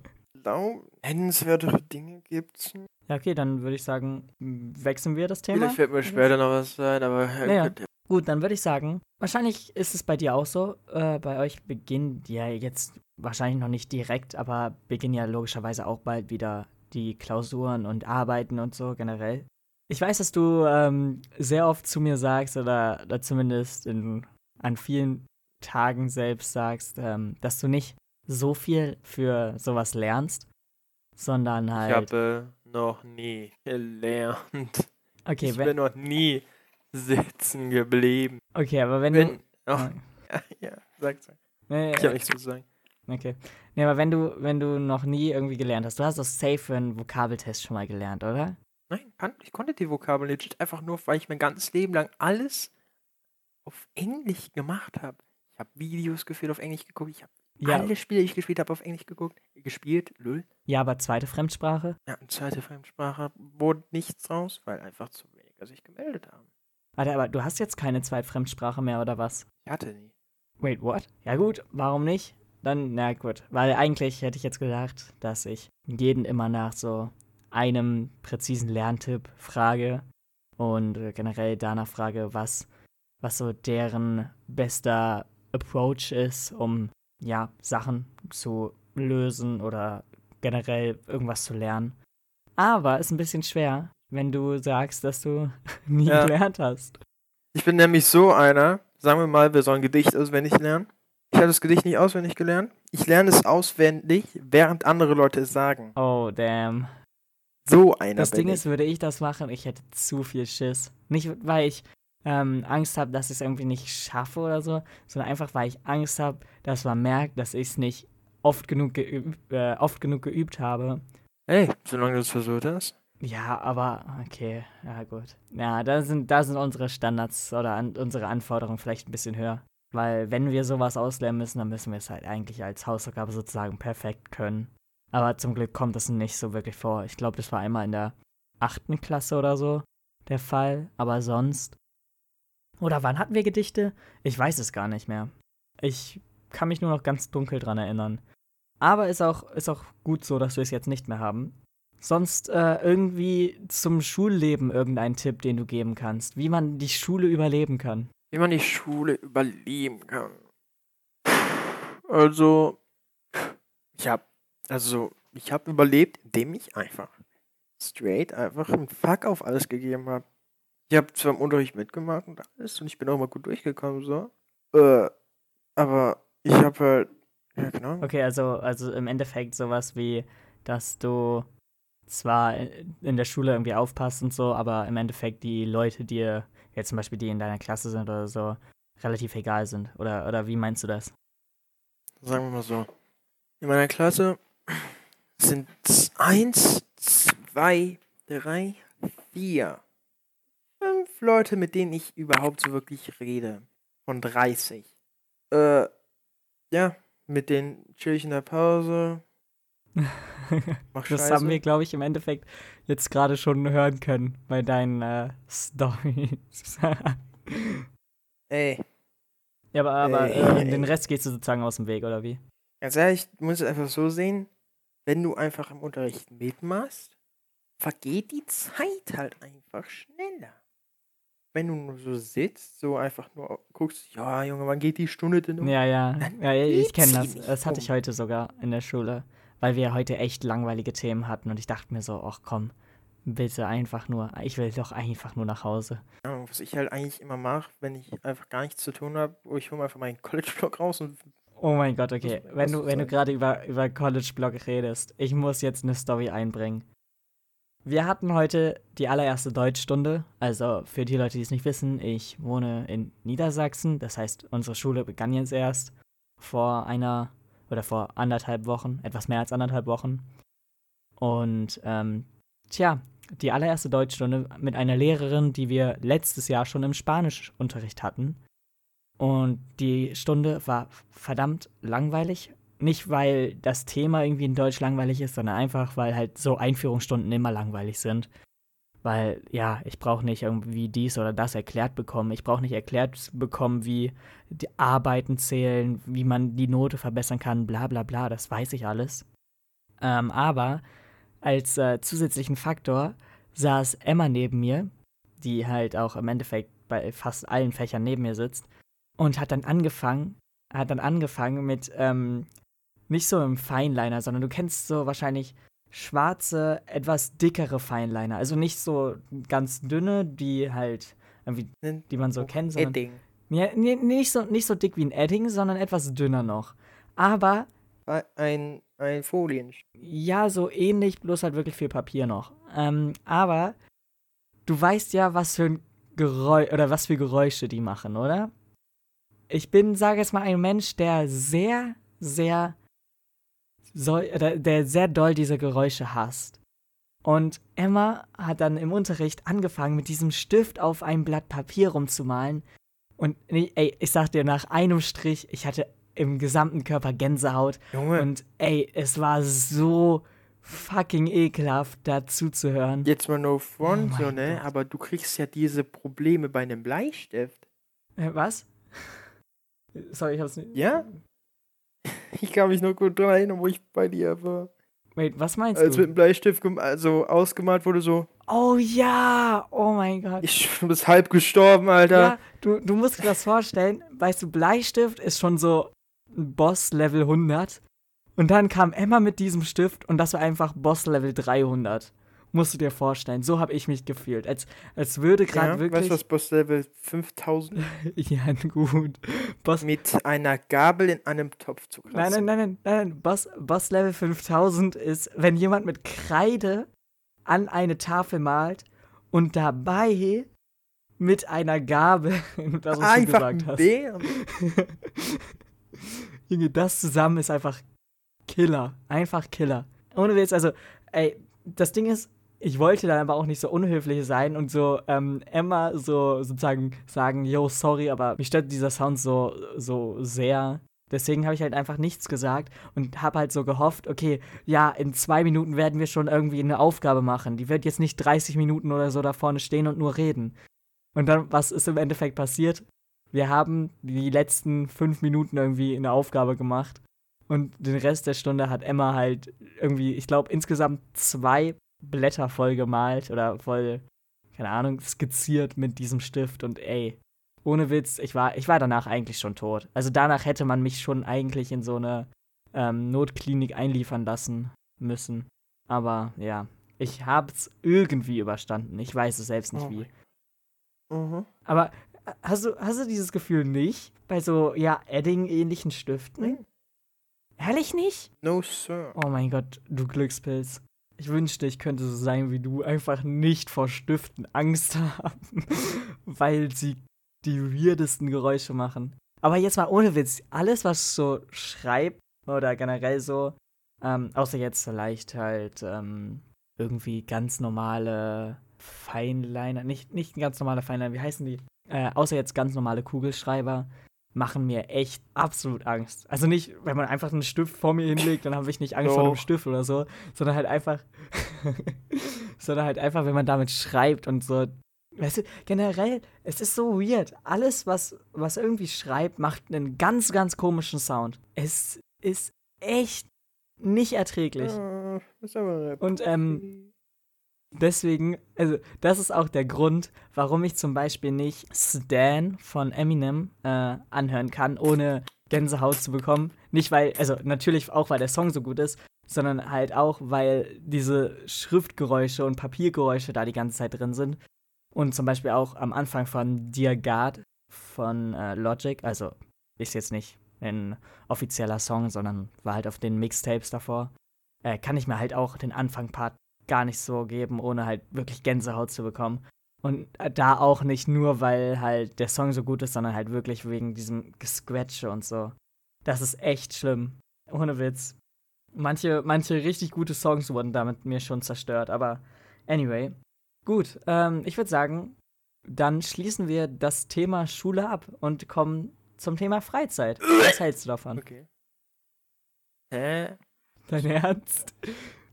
Speaker 2: Lau nennenswerte Dinge gibt's.
Speaker 1: Ja, okay, dann würde ich sagen, wechseln wir das Thema.
Speaker 2: Vielleicht wird mir später noch was sein, aber
Speaker 1: Ja.
Speaker 2: gut.
Speaker 1: Gut, dann würde ich sagen, wahrscheinlich ist es bei dir auch so. Äh, bei euch beginnt ja jetzt wahrscheinlich noch nicht direkt, aber beginnen ja logischerweise auch bald wieder die Klausuren und Arbeiten und so generell. Ich weiß, dass du ähm, sehr oft zu mir sagst oder, oder zumindest in, an vielen Tagen selbst sagst, ähm, dass du nicht so viel für sowas lernst, sondern
Speaker 2: Ich
Speaker 1: halt.
Speaker 2: habe noch nie gelernt.
Speaker 1: okay,
Speaker 2: ich bin noch nie sitzen geblieben.
Speaker 1: okay, aber wenn du.
Speaker 2: Bin, oh, ja, ja, sag, sag.
Speaker 1: Nee,
Speaker 2: Ich habe nichts zu sagen.
Speaker 1: Okay. Nee, aber wenn du, wenn du noch nie irgendwie gelernt hast, du hast doch safe für einen Vokabeltest schon mal gelernt, oder?
Speaker 2: Nein, kann, ich konnte die Vokabeln legit einfach nur, weil ich mein ganzes Leben lang alles auf Englisch gemacht habe. Ich habe Videos geführt auf Englisch geguckt. Ich habe
Speaker 1: Ja,
Speaker 2: alle Spiele, die ich gespielt habe, auf Englisch geguckt, gespielt. Lul.
Speaker 1: ja, aber zweite Fremdsprache?
Speaker 2: Ja, zweite Fremdsprache wurde nichts draus, weil einfach zu wenige sich gemeldet haben.
Speaker 1: Warte, aber du hast jetzt keine Zweitfremdsprache mehr, oder was?
Speaker 2: Ich hatte nie.
Speaker 1: Wait, what? Ja gut, warum nicht? Dann, na gut. Weil eigentlich hätte ich jetzt gedacht, dass ich jeden immer nach so einem präzisen Lerntipp frage und äh, generell danach frage, was, was so deren bester Approach ist, um ja, Sachen zu lösen oder generell irgendwas zu lernen. Aber ist ein bisschen schwer, wenn du sagst, dass du nie
Speaker 2: Ja.
Speaker 1: gelernt hast.
Speaker 2: Ich bin nämlich so einer, sagen wir mal, wir sollen Gedicht auswendig lernen. Ich habe das Gedicht nicht auswendig gelernt. Ich lerne es auswendig, während andere Leute es sagen.
Speaker 1: Oh, damn.
Speaker 2: So einer
Speaker 1: Das Ding
Speaker 2: ich.
Speaker 1: ist, würde ich das machen, ich hätte zu viel Schiss. Nicht, weil ich ähm, Angst habe, dass ich es irgendwie nicht schaffe oder so, sondern einfach, weil ich Angst habe, dass man merkt, dass ich es nicht oft genug, geübt, äh, oft genug geübt habe.
Speaker 2: Hey, solange du es versucht hast.
Speaker 1: Ja, aber okay, ja gut. Ja, da sind, da sind unsere Standards oder an, unsere Anforderungen vielleicht ein bisschen höher. Weil wenn wir sowas auslernen müssen, dann müssen wir es halt eigentlich als Hausaufgabe sozusagen perfekt können. Aber zum Glück kommt das nicht so wirklich vor. Ich glaube, das war einmal in der achten Klasse oder so der Fall. Aber sonst. Oder wann hatten wir Gedichte? Ich weiß es gar nicht mehr. Ich kann mich nur noch ganz dunkel dran erinnern. Aber ist auch, ist auch gut so, dass wir es jetzt nicht mehr haben. Sonst äh, irgendwie zum Schulleben irgendein Tipp, den du geben kannst, wie man die Schule überleben kann.
Speaker 2: Wie man die Schule überleben kann. Also, ich habe, also, ich habe überlebt, indem ich einfach straight einfach einen Fuck auf alles gegeben habe. Ich habe zwar im Unterricht mitgemacht und alles und ich bin auch mal gut durchgekommen, so. Äh, aber ich habe halt, ja genau.
Speaker 1: Okay, also, also im Endeffekt sowas wie, dass du zwar in der Schule irgendwie aufpasst und so, aber im Endeffekt die Leute dir, jetzt zum Beispiel die in deiner Klasse sind oder so, relativ egal sind. Oder, oder wie meinst du das?
Speaker 2: Sagen wir mal so. In meiner Klasse sind eins, zwei, drei, vier, Leute, mit denen ich überhaupt so wirklich rede. Von 30. Äh, ja, mit denen chill ich in der Pause. Mach
Speaker 1: das
Speaker 2: Scheiße.
Speaker 1: haben wir, glaube ich, im Endeffekt jetzt gerade schon hören können bei deinen äh, Stories.
Speaker 2: Ey,
Speaker 1: ja, aber, aber
Speaker 2: Ey.
Speaker 1: äh, den Rest gehst du sozusagen aus dem Weg, oder wie?
Speaker 2: ganz ehrlich, du musst es einfach so sehen, wenn du einfach im Unterricht mitmachst, vergeht die Zeit halt einfach schneller. Wenn du nur so sitzt, so einfach nur guckst, ja, Junge, wann geht die Stunde denn um?
Speaker 1: Ja, ja. Ja ich kenne das. Das hatte ich heute sogar in der Schule, weil wir heute echt langweilige Themen hatten und ich dachte mir so, ach komm, bitte einfach nur, ich will doch einfach nur nach Hause.
Speaker 2: Ja, was ich halt eigentlich immer mache, wenn ich einfach gar nichts zu tun habe, ich hole einfach meinen College-Blog raus und
Speaker 1: Oh mein Gott, okay. Wenn du, wenn du gerade über, über College-Blog redest, ich muss jetzt eine Story einbringen. Wir hatten heute die allererste Deutschstunde. Also für die Leute, die es nicht wissen, ich wohne in Niedersachsen. Das heißt, unsere Schule begann jetzt erst vor einer oder vor anderthalb Wochen, etwas mehr als anderthalb Wochen. Und ähm, tja, die allererste Deutschstunde mit einer Lehrerin, die wir letztes Jahr schon im Spanischunterricht hatten. Und die Stunde war verdammt langweilig. Nicht, weil das Thema irgendwie in Deutsch langweilig ist, sondern einfach, weil halt so Einführungsstunden immer langweilig sind. Weil, ja, ich brauche nicht irgendwie dies oder das erklärt bekommen. Ich brauche nicht erklärt bekommen, wie die Arbeiten zählen, wie man die Note verbessern kann, bla bla bla. Das weiß ich alles. Ähm, aber als äh, zusätzlichen Faktor saß Emma neben mir, die halt auch im Endeffekt bei fast allen Fächern neben mir sitzt, und hat dann angefangen, hat dann angefangen mit ähm, nicht so einem Feinliner, sondern du kennst so wahrscheinlich schwarze, etwas dickere Feinliner. Also nicht so ganz dünne, die halt irgendwie, die man so kennt, sondern. Edding. Ja, nee, nicht, so, nicht so dick wie ein Edding, sondern etwas dünner noch. Aber.
Speaker 2: Ein, ein Folien.
Speaker 1: Ja, so ähnlich, bloß halt wirklich viel Papier noch. Ähm, aber du weißt ja, was für ein Geräusch oder was für Geräusche die machen, oder? Ich bin, sage jetzt mal, ein Mensch, der sehr, sehr soll, der sehr doll diese Geräusche hasst. Und Emma hat dann im Unterricht angefangen, mit diesem Stift auf einem Blatt Papier rumzumalen. Und ey, ich sag dir, nach einem Strich, ich hatte im gesamten Körper Gänsehaut. Junge. Und ey, es war so fucking ekelhaft, dazu zu hören.
Speaker 2: Jetzt mal no front, oh so, ne? Gott. Aber du kriegst ja diese Probleme bei einem Bleistift.
Speaker 1: Was? Sorry, ich hab's nicht.
Speaker 2: Ja? Ich kann mich nur gut dran erinnern, wo ich bei dir war.
Speaker 1: Wait, was meinst
Speaker 2: Als
Speaker 1: du? Als
Speaker 2: mit einem Bleistift also ausgemalt wurde, so.
Speaker 1: Oh ja! Oh mein Gott.
Speaker 2: Ich bist halb gestorben, Alter. Ja,
Speaker 1: du, du musst dir das vorstellen. Weißt du, Bleistift ist schon so Boss Level 100. Und dann kam Emma mit diesem Stift und das war einfach Boss Level 300. Musst du dir vorstellen. So habe ich mich gefühlt. Als, als würde gerade ja, wirklich.
Speaker 2: Weißt du, was Boss Level 5000?
Speaker 1: ja, gut.
Speaker 2: Boss Mit einer Gabel in einem Topf zu
Speaker 1: kratzen. Nein, nein, nein, nein, nein. Boss, Boss Level 5000 ist, wenn jemand mit Kreide an eine Tafel malt und dabei mit einer Gabel,
Speaker 2: das was einfach du gesagt hast.
Speaker 1: Junge, das zusammen ist einfach Killer. Einfach Killer. Ohne Witz, also, ey, das Ding ist, ich wollte dann aber auch nicht so unhöflich sein und so ähm, Emma so sozusagen sagen, yo, sorry, aber mich stört dieser Sound so, so sehr. Deswegen habe ich halt einfach nichts gesagt und habe halt so gehofft, okay, ja, in zwei Minuten werden wir schon irgendwie eine Aufgabe machen. Die wird jetzt nicht 30 Minuten oder so da vorne stehen und nur reden. Und dann, was ist im Endeffekt passiert? Wir haben die letzten fünf Minuten irgendwie eine Aufgabe gemacht und den Rest der Stunde hat Emma halt irgendwie, ich glaube, insgesamt zwei Blätter voll gemalt oder voll, keine Ahnung, skizziert mit diesem Stift und ey, ohne Witz, ich war, ich war danach eigentlich schon tot. Also danach hätte man mich schon eigentlich in so eine ähm, Notklinik einliefern lassen müssen. Aber ja, ich hab's irgendwie überstanden. Ich weiß es selbst nicht oh wie. Mhm. Aber hast du, hast du dieses Gefühl nicht bei so, ja, Edding-ähnlichen Stiften? Mhm. Ehrlich nicht?
Speaker 2: No, sir.
Speaker 1: Oh mein Gott, du Glückspilz. Ich wünschte, ich könnte so sein wie du, einfach nicht vor Stiften Angst haben, weil sie die weirdesten Geräusche machen. Aber jetzt mal ohne Witz, alles, was so schreibt oder generell so, ähm, außer jetzt vielleicht halt ähm, irgendwie ganz normale Feinliner, nicht, nicht ganz normale Feinliner, wie heißen die? Äh, außer jetzt ganz normale Kugelschreiber, machen mir echt absolut Angst. Also nicht, wenn man einfach einen Stift vor mir hinlegt, dann habe ich nicht Angst oh. vor einem Stift oder so, sondern halt einfach, sondern halt einfach, wenn man damit schreibt und so. Weißt du, generell, es ist so weird. Alles, was, was irgendwie schreibt, macht einen ganz, ganz komischen Sound. Es ist echt nicht erträglich. Ja, ist aber und ähm, Deswegen, also das ist auch der Grund, warum ich zum Beispiel nicht Stan von Eminem äh, anhören kann, ohne Gänsehaut zu bekommen. Nicht weil, also natürlich auch, weil der Song so gut ist, sondern halt auch, weil diese Schriftgeräusche und Papiergeräusche da die ganze Zeit drin sind. Und zum Beispiel auch am Anfang von Dear God von äh, Logic, also ist jetzt nicht ein offizieller Song, sondern war halt auf den Mixtapes davor, äh, kann ich mir halt auch den Anfangpart gar nicht so geben, ohne halt wirklich Gänsehaut zu bekommen. Und da auch nicht nur, weil halt der Song so gut ist, sondern halt wirklich wegen diesem Gesquetsche und so. Das ist echt schlimm. Ohne Witz. Manche, manche richtig gute Songs wurden damit mir schon zerstört, aber anyway. Gut, ähm, ich würde sagen, dann schließen wir das Thema Schule ab und kommen zum Thema Freizeit. Was hältst du davon?
Speaker 2: Okay. Hä?
Speaker 1: Dein Ernst?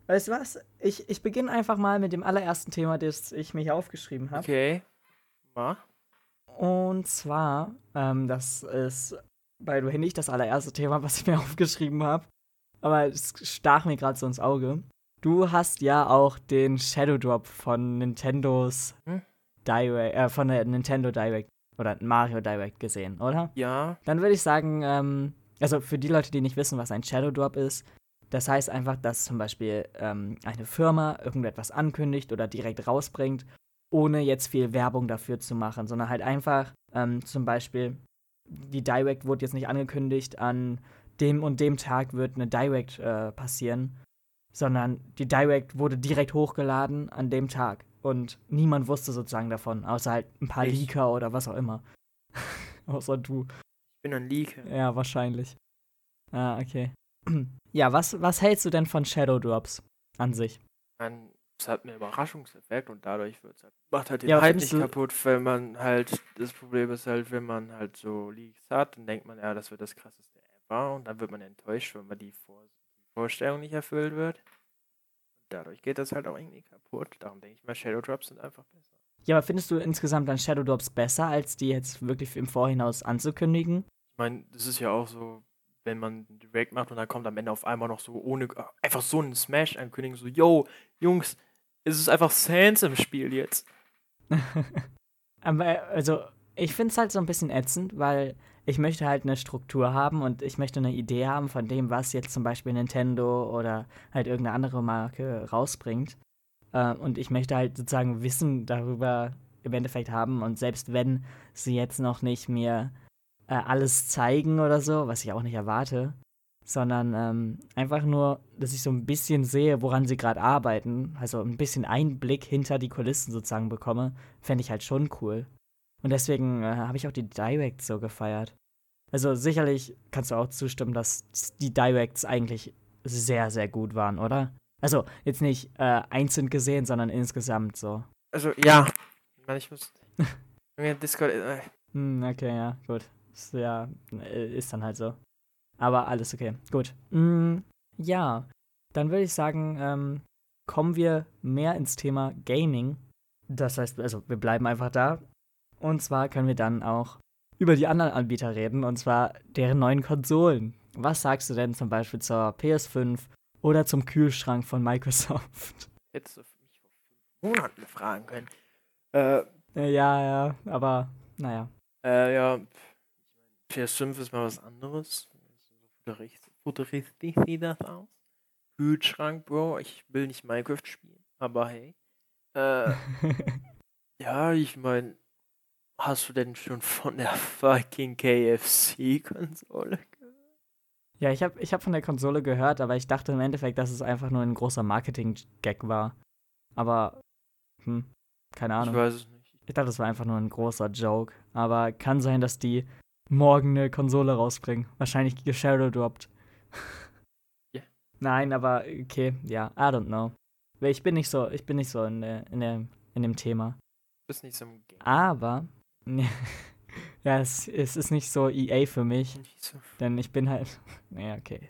Speaker 1: Weißt du was? Ich, ich beginne einfach mal mit dem allerersten Thema, das ich mir hier aufgeschrieben habe.
Speaker 2: Okay. Mach.
Speaker 1: Und zwar, ähm, das ist the way nicht das allererste Thema, was ich mir aufgeschrieben habe. Aber es stach mir gerade so ins Auge. Du hast ja auch den Shadow Drop von Nintendos
Speaker 2: Hm?
Speaker 1: Direct, äh, von der Nintendo Direct oder Mario Direct gesehen, oder?
Speaker 2: Ja.
Speaker 1: Dann würde ich sagen, ähm, also für die Leute, die nicht wissen, was ein Shadow Drop ist, das heißt einfach, dass zum Beispiel ähm, eine Firma irgendetwas ankündigt oder direkt rausbringt, ohne jetzt viel Werbung dafür zu machen, sondern halt einfach ähm, zum Beispiel, die Direct wurde jetzt nicht angekündigt, an dem und dem Tag wird eine Direct äh, passieren, sondern die Direct wurde direkt hochgeladen an dem Tag und niemand wusste sozusagen davon, außer halt ein paar
Speaker 2: Ich.
Speaker 1: Leaker oder was auch immer. außer du.
Speaker 2: Ich bin ein Leaker.
Speaker 1: Ja, wahrscheinlich. Ah, okay. Ja, was, was hältst du denn von Shadow Drops an sich?
Speaker 2: Man, es hat einen Überraschungseffekt und dadurch wird's halt, macht halt den
Speaker 1: Ja,
Speaker 2: Hype nicht kaputt, wenn man halt, das Problem ist halt, wenn man halt so Leaks hat, dann denkt man, ja, das wird das krasseste ever und dann wird man enttäuscht, wenn man die, Vor Vorstellung nicht erfüllt wird. Und dadurch geht das halt auch irgendwie kaputt. Darum denke ich mal, Shadow Drops sind einfach besser.
Speaker 1: Ja, aber findest du insgesamt dann Shadow Drops besser, als die jetzt wirklich im Vorhinaus anzukündigen?
Speaker 2: Ich meine, das ist ja auch so, wenn man Direct macht und dann kommt am Ende auf einmal noch so ohne, einfach so einen Smash ankündigen, so, yo, Jungs, es ist einfach Sans im Spiel jetzt.
Speaker 1: Aber, äh, also, ich finde es halt so ein bisschen ätzend, weil ich möchte halt eine Struktur haben und ich möchte eine Idee haben von dem, was jetzt zum Beispiel Nintendo oder halt irgendeine andere Marke rausbringt. Äh, und ich möchte halt sozusagen Wissen darüber im Endeffekt haben und selbst wenn sie jetzt noch nicht mir äh, alles zeigen oder so, was ich auch nicht erwarte, sondern ähm, einfach nur, dass ich so ein bisschen sehe, woran sie gerade arbeiten, also ein bisschen Einblick hinter die Kulissen sozusagen bekomme, fände ich halt schon cool. Und deswegen äh, habe ich auch die Directs so gefeiert. Also sicherlich kannst du auch zustimmen, dass die Directs eigentlich sehr, sehr gut waren, oder? Also jetzt nicht äh, einzeln gesehen, sondern insgesamt so.
Speaker 2: Also, ja. Ich meine, ich muss. Discord. Äh,
Speaker 1: Hm, okay, ja, gut. Ja, äh, ist dann halt so. Aber alles okay. Gut. Mm, ja, dann würde ich sagen, ähm, kommen wir mehr ins Thema Gaming. Das heißt, also wir bleiben einfach da. Und zwar können wir dann auch über die anderen Anbieter reden, und zwar deren neuen Konsolen. Was sagst du denn zum Beispiel zur PS5 oder zum Kühlschrank von Microsoft?
Speaker 2: hättest du mich vor fünf Monaten fragen können. Äh,
Speaker 1: Äh, ja, ja, aber naja.
Speaker 2: äh, ja. Ich meine, PS5 ist mal was anderes. Futuristisch, sieht das aus. Kühlschrank, Bro. Ich will nicht Minecraft spielen, aber hey. Äh, ja, ich meine, hast du denn schon von der fucking KFC-Konsole
Speaker 1: Ja, ich habe ich hab von der Konsole gehört, aber ich dachte im Endeffekt, dass es einfach nur ein großer Marketing-Gag war. Aber, hm, keine
Speaker 2: Ich
Speaker 1: Ahnung.
Speaker 2: weiß es nicht.
Speaker 1: Ich dachte, das war einfach nur ein großer Joke. Aber kann sein, dass die morgen eine Konsole rausbringen. Wahrscheinlich geshadowdropped.
Speaker 2: Ja.
Speaker 1: Nein, aber okay, ja, I don't know. Ich bin nicht so, ich bin nicht so in, der, in, der, in dem Thema.
Speaker 2: Bist nicht so ein Game.
Speaker 1: Aber, ja, es, es ist nicht so EA für mich.
Speaker 2: So.
Speaker 1: Denn ich bin halt. Naja, okay.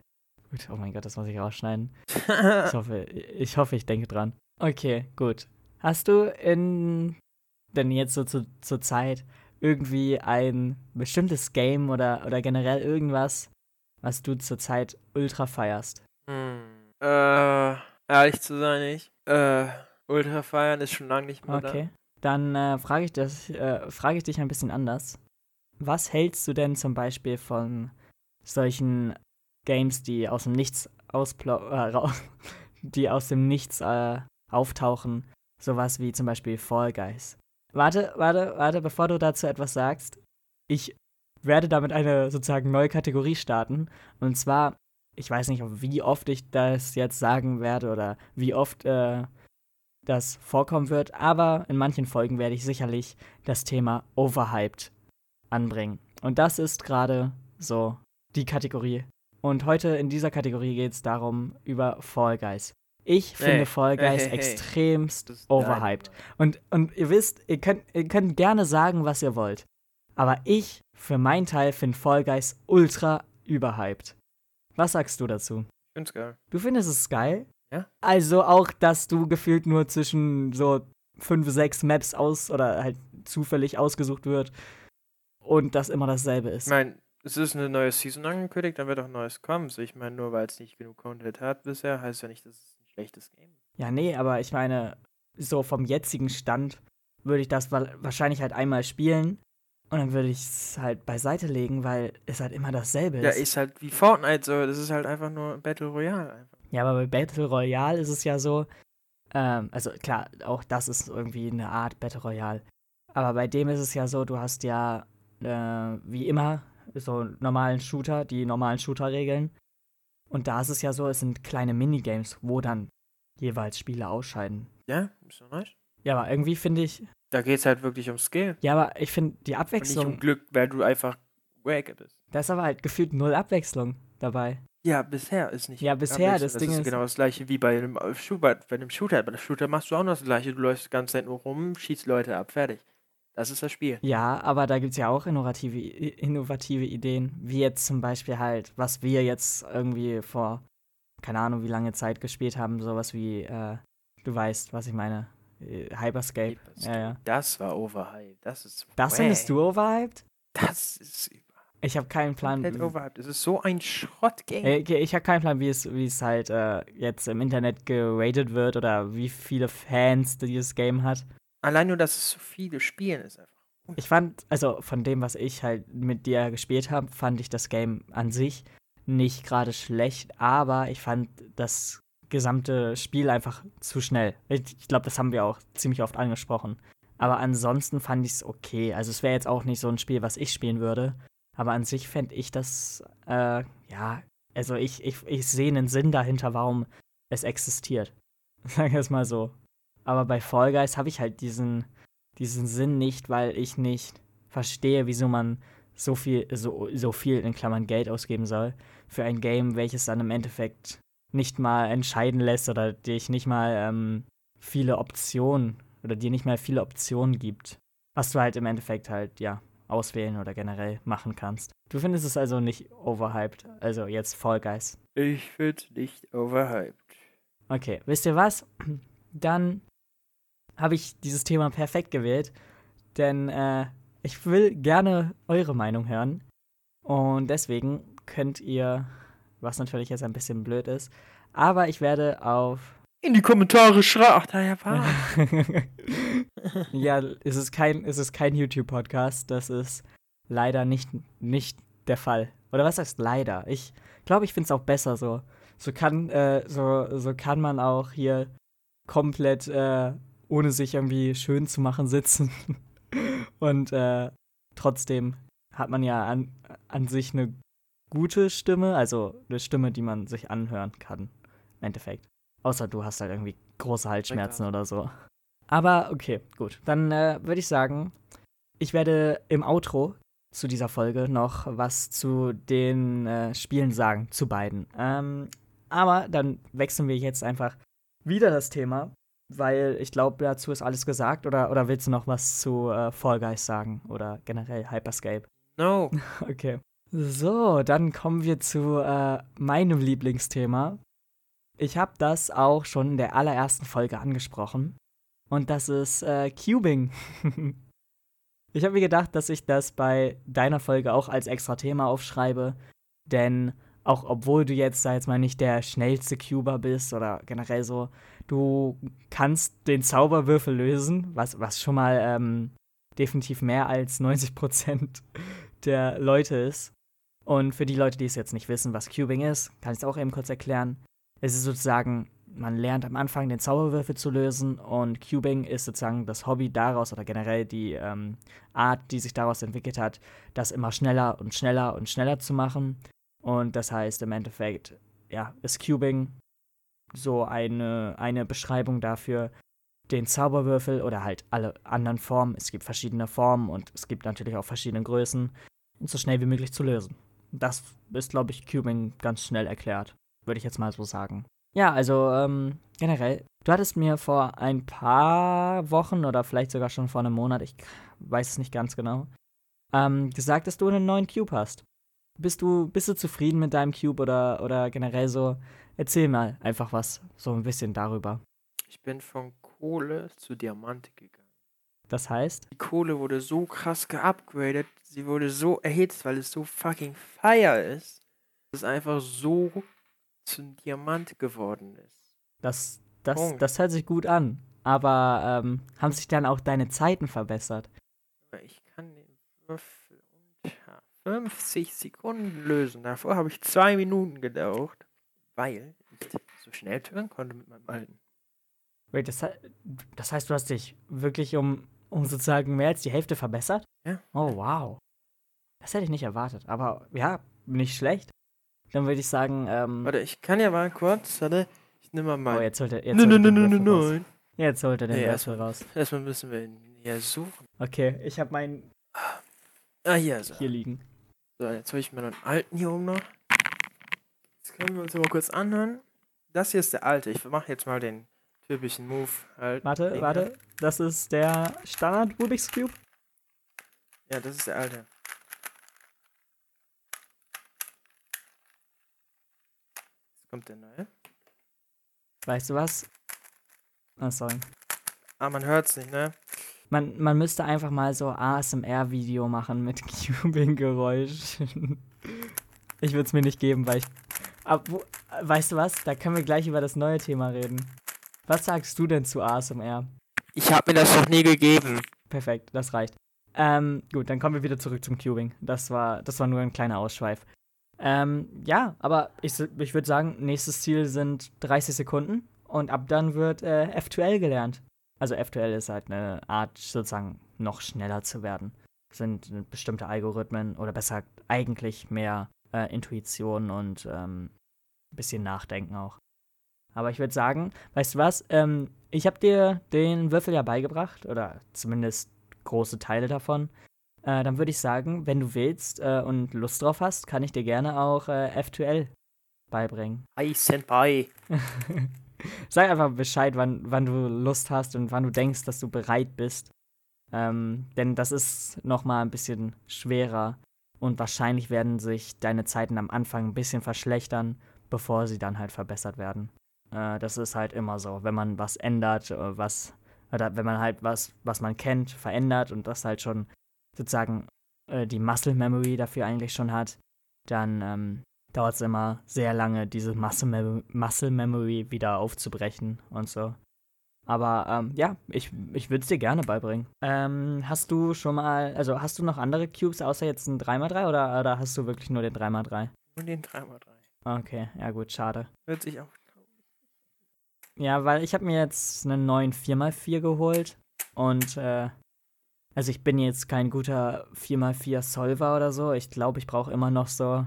Speaker 1: Gut, oh mein Gott, das muss ich rausschneiden. Ich hoffe, ich hoffe, ich denke dran. Okay, gut. Hast du in denn jetzt so zu, zur Zeit irgendwie ein bestimmtes Game oder, oder generell irgendwas, was du zurzeit ultra feierst?
Speaker 2: Hm. Äh, ehrlich zu sein, ich. Äh, Ultra feiern ist schon lange nicht mehr
Speaker 1: Okay. Dann äh, frage ich, das, äh, frage ich dich ein bisschen anders. Was hältst du denn zum Beispiel von solchen Games, die aus dem Nichts ausplau äh, die aus dem Nichts äh, auftauchen? Sowas wie zum Beispiel Fall Guys. Warte, warte, warte, bevor du dazu etwas sagst. Ich werde damit eine sozusagen neue Kategorie starten. Und zwar, ich weiß nicht, wie oft ich das jetzt sagen werde oder wie oft äh, das vorkommen wird, aber in manchen Folgen werde ich sicherlich das Thema Overhyped anbringen. Und das ist gerade so die Kategorie, Und heute in dieser Kategorie geht es darum, über Fall Guys. Ich finde
Speaker 2: Hey,
Speaker 1: Fall
Speaker 2: hey,
Speaker 1: Guys
Speaker 2: hey, hey.
Speaker 1: extremst overhyped. Und, und ihr wisst, ihr könnt, ihr könnt gerne sagen, was ihr wollt. Aber ich, für meinen Teil, finde Fall Guys ultra überhyped. Was sagst du dazu?
Speaker 2: Ich find's geil.
Speaker 1: Du findest es geil?
Speaker 2: Ja.
Speaker 1: Also auch, dass du gefühlt nur zwischen so fünf, sechs Maps aus oder halt zufällig ausgesucht wird und das immer dasselbe
Speaker 2: Ich
Speaker 1: ist.
Speaker 2: meine, es ist eine neue Season angekündigt, dann wird auch Neues kommen. So, ich meine, nur weil es nicht genug Content hat bisher, heißt ja nicht, dass es ein schlechtes Game.
Speaker 1: Ja, nee, aber ich meine, so vom jetzigen Stand würde ich das wa- wahrscheinlich halt einmal spielen und dann würde ich es halt beiseite legen, weil es halt immer dasselbe
Speaker 2: Ja,
Speaker 1: ist.
Speaker 2: ist halt wie Fortnite so. Das ist halt einfach nur Battle Royale. Einfach.
Speaker 1: Ja, aber bei Battle Royale ist es ja so, ähm, also klar, auch das ist irgendwie eine Art Battle Royale. Aber bei dem ist es ja so, du hast ja äh, wie immer so normalen Shooter, die normalen Shooter-Regeln. Und da ist es ja so, es sind kleine Minigames, wo dann jeweils Spieler ausscheiden.
Speaker 2: Ja, ist doch nice.
Speaker 1: Ja, aber irgendwie finde ich,
Speaker 2: Da geht's halt wirklich um Skill.
Speaker 1: ja, aber ich finde die
Speaker 2: Und nicht
Speaker 1: Abwechslung,
Speaker 2: um Glück, weil du einfach wack bist.
Speaker 1: da ist aber halt gefühlt null Abwechslung dabei.
Speaker 2: Ja, bisher ist nicht.
Speaker 1: Ja, bisher,
Speaker 2: abwechselnd.
Speaker 1: das Ding
Speaker 2: ist
Speaker 1: ist-
Speaker 2: genau das gleiche wie bei einem äh, Shooter. Bei einem Shooter. Bei einem Shooter machst du auch noch das gleiche. Du läufst die ganze Zeit nur rum, schießt Leute ab, fertig. Das ist das Spiel.
Speaker 1: Ja, aber da gibt es ja auch innovative, innovative Ideen, wie jetzt zum Beispiel halt, was wir jetzt irgendwie vor, keine Ahnung, wie lange Zeit gespielt haben, sowas wie, äh, du weißt, was ich meine, äh, Hyperscape. Ja, ja.
Speaker 2: Das war overhyped. Das ist.
Speaker 1: Das findest du overhyped?
Speaker 2: Das ist
Speaker 1: Ich habe keinen Plan.
Speaker 2: komplett overhyped. Es ist so ein Schrott-Game.
Speaker 1: Äh, okay, ich habe keinen Plan, wie es, wie es halt äh, jetzt im Internet geratet wird oder wie viele Fans dieses Game hat.
Speaker 2: Allein nur, dass es so viele spielen, ist einfach.
Speaker 1: Ich fand, also von dem, was ich halt mit dir gespielt habe, fand ich das Game an sich nicht gerade schlecht, aber ich fand das gesamte Spiel einfach zu schnell. Ich, glaube, das haben wir auch ziemlich oft angesprochen. Aber ansonsten fand ich es okay. Also es wäre jetzt auch nicht so ein Spiel, was ich spielen würde. Aber an sich fände ich das, äh, ja, also ich, ich, ich sehe einen Sinn dahinter, warum es existiert. Sagen wir es mal so. Aber bei Fall Guys habe ich halt diesen, diesen Sinn nicht, weil ich nicht verstehe, wieso man so viel, so, so viel in Klammern Geld ausgeben soll für ein Game, welches dann im Endeffekt nicht mal entscheiden lässt oder dich nicht mal ähm, viele Optionen oder dir nicht mal viele Optionen gibt, was du halt im Endeffekt halt, ja, auswählen oder generell machen kannst. Du findest es also nicht overhyped, also jetzt Fall Guys.
Speaker 2: Ich find's nicht overhyped.
Speaker 1: Okay, wisst ihr was? Dann habe ich dieses Thema perfekt gewählt, denn äh, ich will gerne eure Meinung hören. Und deswegen könnt ihr, was natürlich jetzt ein bisschen blöd ist, aber ich werde auf.
Speaker 2: In die Kommentare schreiben. Ach, da ja, war.
Speaker 1: ja, es ist kein, es ist kein YouTube-Podcast. Das ist leider nicht, nicht der Fall. Oder was heißt leider? Ich glaube, ich finde es auch besser so. So kann, äh, so, so kann man auch hier komplett, äh, ohne sich irgendwie schön zu machen, sitzen. Und äh, trotzdem hat man ja an, an sich eine gute Stimme, also eine Stimme, die man sich anhören kann. Im Endeffekt. Außer du hast halt irgendwie große Halsschmerzen oder so. Aber okay, gut. Dann äh, würde ich sagen, ich werde im Outro zu dieser Folge noch was zu den äh, Spielen sagen, zu beiden. Ähm, aber dann wechseln wir jetzt einfach wieder das Thema, weil ich glaube, dazu ist alles gesagt. Oder, oder willst du noch was zu äh, Fall Guys sagen? Oder generell Hyperscape?
Speaker 2: No.
Speaker 1: Okay. So, dann kommen wir zu äh, meinem Lieblingsthema. Ich habe das auch schon in der allerersten Folge angesprochen. Und das ist äh, Cubing. ich habe mir gedacht, dass ich das bei deiner Folge auch als extra Thema aufschreibe. Denn auch obwohl du jetzt, sag jetzt mal, nicht der schnellste Cuber bist oder generell so, du kannst den Zauberwürfel lösen, was, was schon mal ähm, definitiv mehr als 90% der Leute ist. Und für die Leute, die es jetzt nicht wissen, was Cubing ist, kann ich es auch eben kurz erklären. Es ist sozusagen, man lernt am Anfang den Zauberwürfel zu lösen und Cubing ist sozusagen das Hobby daraus oder generell die ähm, Art, die sich daraus entwickelt hat, das immer schneller und schneller und schneller zu machen. Und das heißt im Endeffekt, ja, ist Cubing so eine, eine Beschreibung dafür, den Zauberwürfel oder halt alle anderen Formen, es gibt verschiedene Formen und es gibt natürlich auch verschiedene Größen, so schnell wie möglich zu lösen. das ist, glaube ich, Cubing ganz schnell erklärt. Würde ich jetzt mal so sagen. Ja, also ähm, generell, du hattest mir vor ein paar Wochen oder vielleicht sogar schon vor einem Monat, ich weiß es nicht ganz genau, ähm, gesagt, dass du einen neuen Cube hast. Bist du, bist du zufrieden mit deinem Cube oder, oder generell so? Erzähl mal einfach was, so ein bisschen darüber.
Speaker 2: Ich bin von Kohle zu Diamant gegangen.
Speaker 1: Das heißt?
Speaker 2: Die Kohle wurde so krass geupgradet, sie wurde so erhitzt, weil es so fucking fire ist, dass es einfach so zum Diamant geworden ist.
Speaker 1: Das, das, das hört sich gut an. Aber ähm, haben sich dann auch deine Zeiten verbessert?
Speaker 2: Ich kann den Würfel unter 50 Sekunden lösen. Davor habe ich zwei Minuten gedauert, weil ich so schnell tören konnte mit meinem alten.
Speaker 1: Wait, das, das heißt, du hast dich wirklich um, um sozusagen mehr als die Hälfte verbessert?
Speaker 2: Ja.
Speaker 1: Oh, wow. Das hätte ich nicht erwartet. Aber ja, nicht schlecht. Dann würde ich sagen, ähm.
Speaker 2: Warte, ich kann ja mal kurz, warte, ich nehme mal
Speaker 1: Oh, jetzt holt er, jetzt
Speaker 2: Nein,
Speaker 1: holt
Speaker 2: nein,
Speaker 1: er
Speaker 2: nein, nein,
Speaker 1: raus.
Speaker 2: nein.
Speaker 1: Jetzt holt er den
Speaker 2: Nee,
Speaker 1: Würfel raus.
Speaker 2: Erstmal müssen wir ihn hier suchen.
Speaker 1: Okay, ich habe meinen
Speaker 2: Ah, hier ist er.
Speaker 1: hier liegen.
Speaker 2: So, jetzt hole ich mir einen alten hier oben noch. Können wir uns mal kurz anhören. Das hier ist der alte. Ich mache jetzt mal den typischen Move. Halt.
Speaker 1: Warte,
Speaker 2: Den
Speaker 1: warte. Das ist der Standard Rubik's Cube.
Speaker 2: Ja, das ist der alte. Jetzt kommt der neue.
Speaker 1: Weißt du was? Ah, sorry.
Speaker 2: Ah, man hört's nicht, ne?
Speaker 1: Man, man müsste einfach mal so ASMR-Video machen mit Cubing-Geräuschen. Ich würde es mir nicht geben, weil ich. Aber, wo, weißt du was? Da können wir gleich über das neue Thema reden. Was sagst du denn zu ASMR?
Speaker 2: Ich habe mir das noch nie gegeben.
Speaker 1: Perfekt, das reicht. Ähm, gut, dann kommen wir wieder zurück zum Cubing. Das war, das war nur ein kleiner Ausschweif. Ähm, ja, aber ich, ich würde sagen, nächstes Ziel sind 30 Sekunden und ab dann wird äh, F2L gelernt. Also F2L ist halt eine Art, sozusagen noch schneller zu werden. Das sind bestimmte Algorithmen oder besser eigentlich mehr äh, Intuition und ähm, ein bisschen Nachdenken auch. Aber ich würde sagen, weißt du was? Ähm, ich habe dir den Würfel ja beigebracht oder zumindest große Teile davon. Äh, dann würde ich sagen, wenn du willst äh, und Lust drauf hast, kann ich dir gerne auch äh, F2L beibringen.
Speaker 2: Hi, Senpai.
Speaker 1: Sag einfach Bescheid, wann, wann du Lust hast und wann du denkst, dass du bereit bist. Ähm, denn das ist nochmal ein bisschen schwerer und wahrscheinlich werden sich deine Zeiten am Anfang ein bisschen verschlechtern, bevor sie dann halt verbessert werden. Äh, das ist halt immer so, wenn man was ändert, äh, was, oder wenn man halt was, was man kennt, verändert und das halt schon sozusagen äh, die Muscle Memory dafür eigentlich schon hat, dann ähm, dauert es immer sehr lange, diese Muscle, Mem Muscle Memory wieder aufzubrechen und so. Aber ähm, ja, ich, ich würde es dir gerne beibringen. Ähm, hast du schon mal, also hast du noch andere Cubes außer jetzt ein 3x3 oder, oder hast du wirklich nur den 3x3?
Speaker 2: Und den 3x3.
Speaker 1: Okay, ja gut, schade.
Speaker 2: Hört sich auch.
Speaker 1: Ja, weil ich habe mir jetzt einen neuen 4x4 geholt und äh, also ich bin jetzt kein guter 4x4 Solver oder so. Ich glaube, ich brauche immer noch so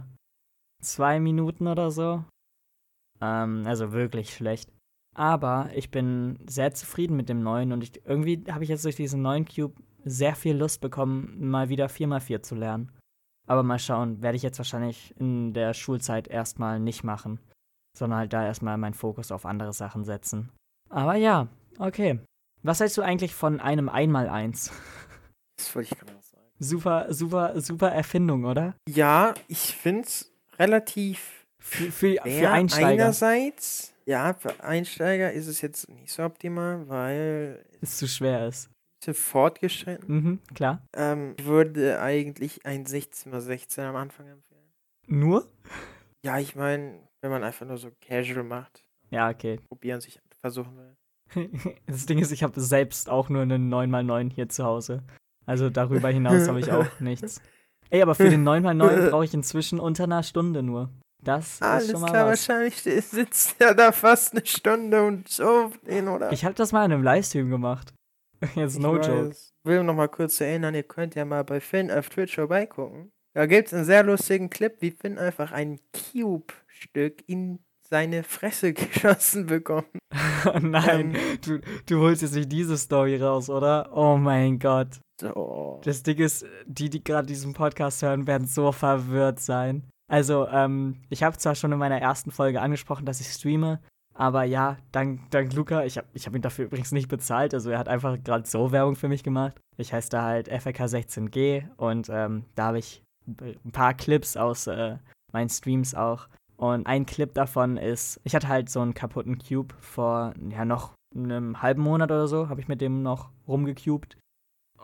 Speaker 1: zwei Minuten oder so. Ähm, also wirklich schlecht. Aber ich bin sehr zufrieden mit dem neuen und ich, irgendwie habe ich jetzt durch diesen neuen Cube sehr viel Lust bekommen, mal wieder 4x4 zu lernen. Aber mal schauen, werde ich jetzt wahrscheinlich in der Schulzeit erstmal nicht machen, sondern halt da erstmal meinen Fokus auf andere Sachen setzen. Aber ja, okay. Was hältst du eigentlich von einem Einmaleins?
Speaker 2: Das wollte ich gerade sagen.
Speaker 1: Super, super, super Erfindung, oder?
Speaker 2: Ja, ich finde es relativ
Speaker 1: Für, für, für. Einsteiger.
Speaker 2: Einerseits, ja, für Einsteiger ist es jetzt nicht so optimal, weil
Speaker 1: Ist zu schwer ist.
Speaker 2: Ist fortgeschritten.
Speaker 1: Mhm, klar.
Speaker 2: Ähm, ich würde eigentlich ein 16x16 am Anfang empfehlen.
Speaker 1: Nur?
Speaker 2: Ja, ich meine, wenn man einfach nur so casual macht,
Speaker 1: Ja, okay.
Speaker 2: probieren sich versuchen will.
Speaker 1: Das Ding ist, ich habe selbst auch nur einen 9x9 hier zu Hause. Also darüber hinaus habe ich auch nichts. Ey, aber für den 9x9 brauche ich inzwischen unter einer Stunde nur. Das
Speaker 2: Alles
Speaker 1: ist schon mal
Speaker 2: klar,
Speaker 1: was.
Speaker 2: wahrscheinlich sitzt er da fast eine Stunde und so den oder.
Speaker 1: Ich habe das mal in einem Livestream gemacht. Jetzt no
Speaker 2: Ich
Speaker 1: joke.
Speaker 2: weiß. will noch mal kurz erinnern, ihr könnt ja mal bei Finn auf Twitch vorbeigucken. Da gibt es einen sehr lustigen Clip, wie Finn einfach ein Cube-Stück in seine Fresse geschossen bekommt.
Speaker 1: Oh Nein,
Speaker 2: Ähm.
Speaker 1: du, du holst jetzt nicht diese Story raus, oder? Oh mein Gott.
Speaker 2: So.
Speaker 1: Das Ding ist, die, die gerade diesen Podcast hören, werden so verwirrt sein. Also, ähm, ich habe zwar schon in meiner ersten Folge angesprochen, dass ich streame, aber ja, dank, dank Luca, ich habe ich hab ihn dafür übrigens nicht bezahlt, also er hat einfach gerade so Werbung für mich gemacht. Ich heiße da halt FRK16G und ähm, da habe ich ein paar Clips aus äh, meinen Streams auch. Und ein Clip davon ist, ich hatte halt so einen kaputten Cube vor, ja, noch einem halben Monat oder so, habe ich mit dem noch rumgecubed.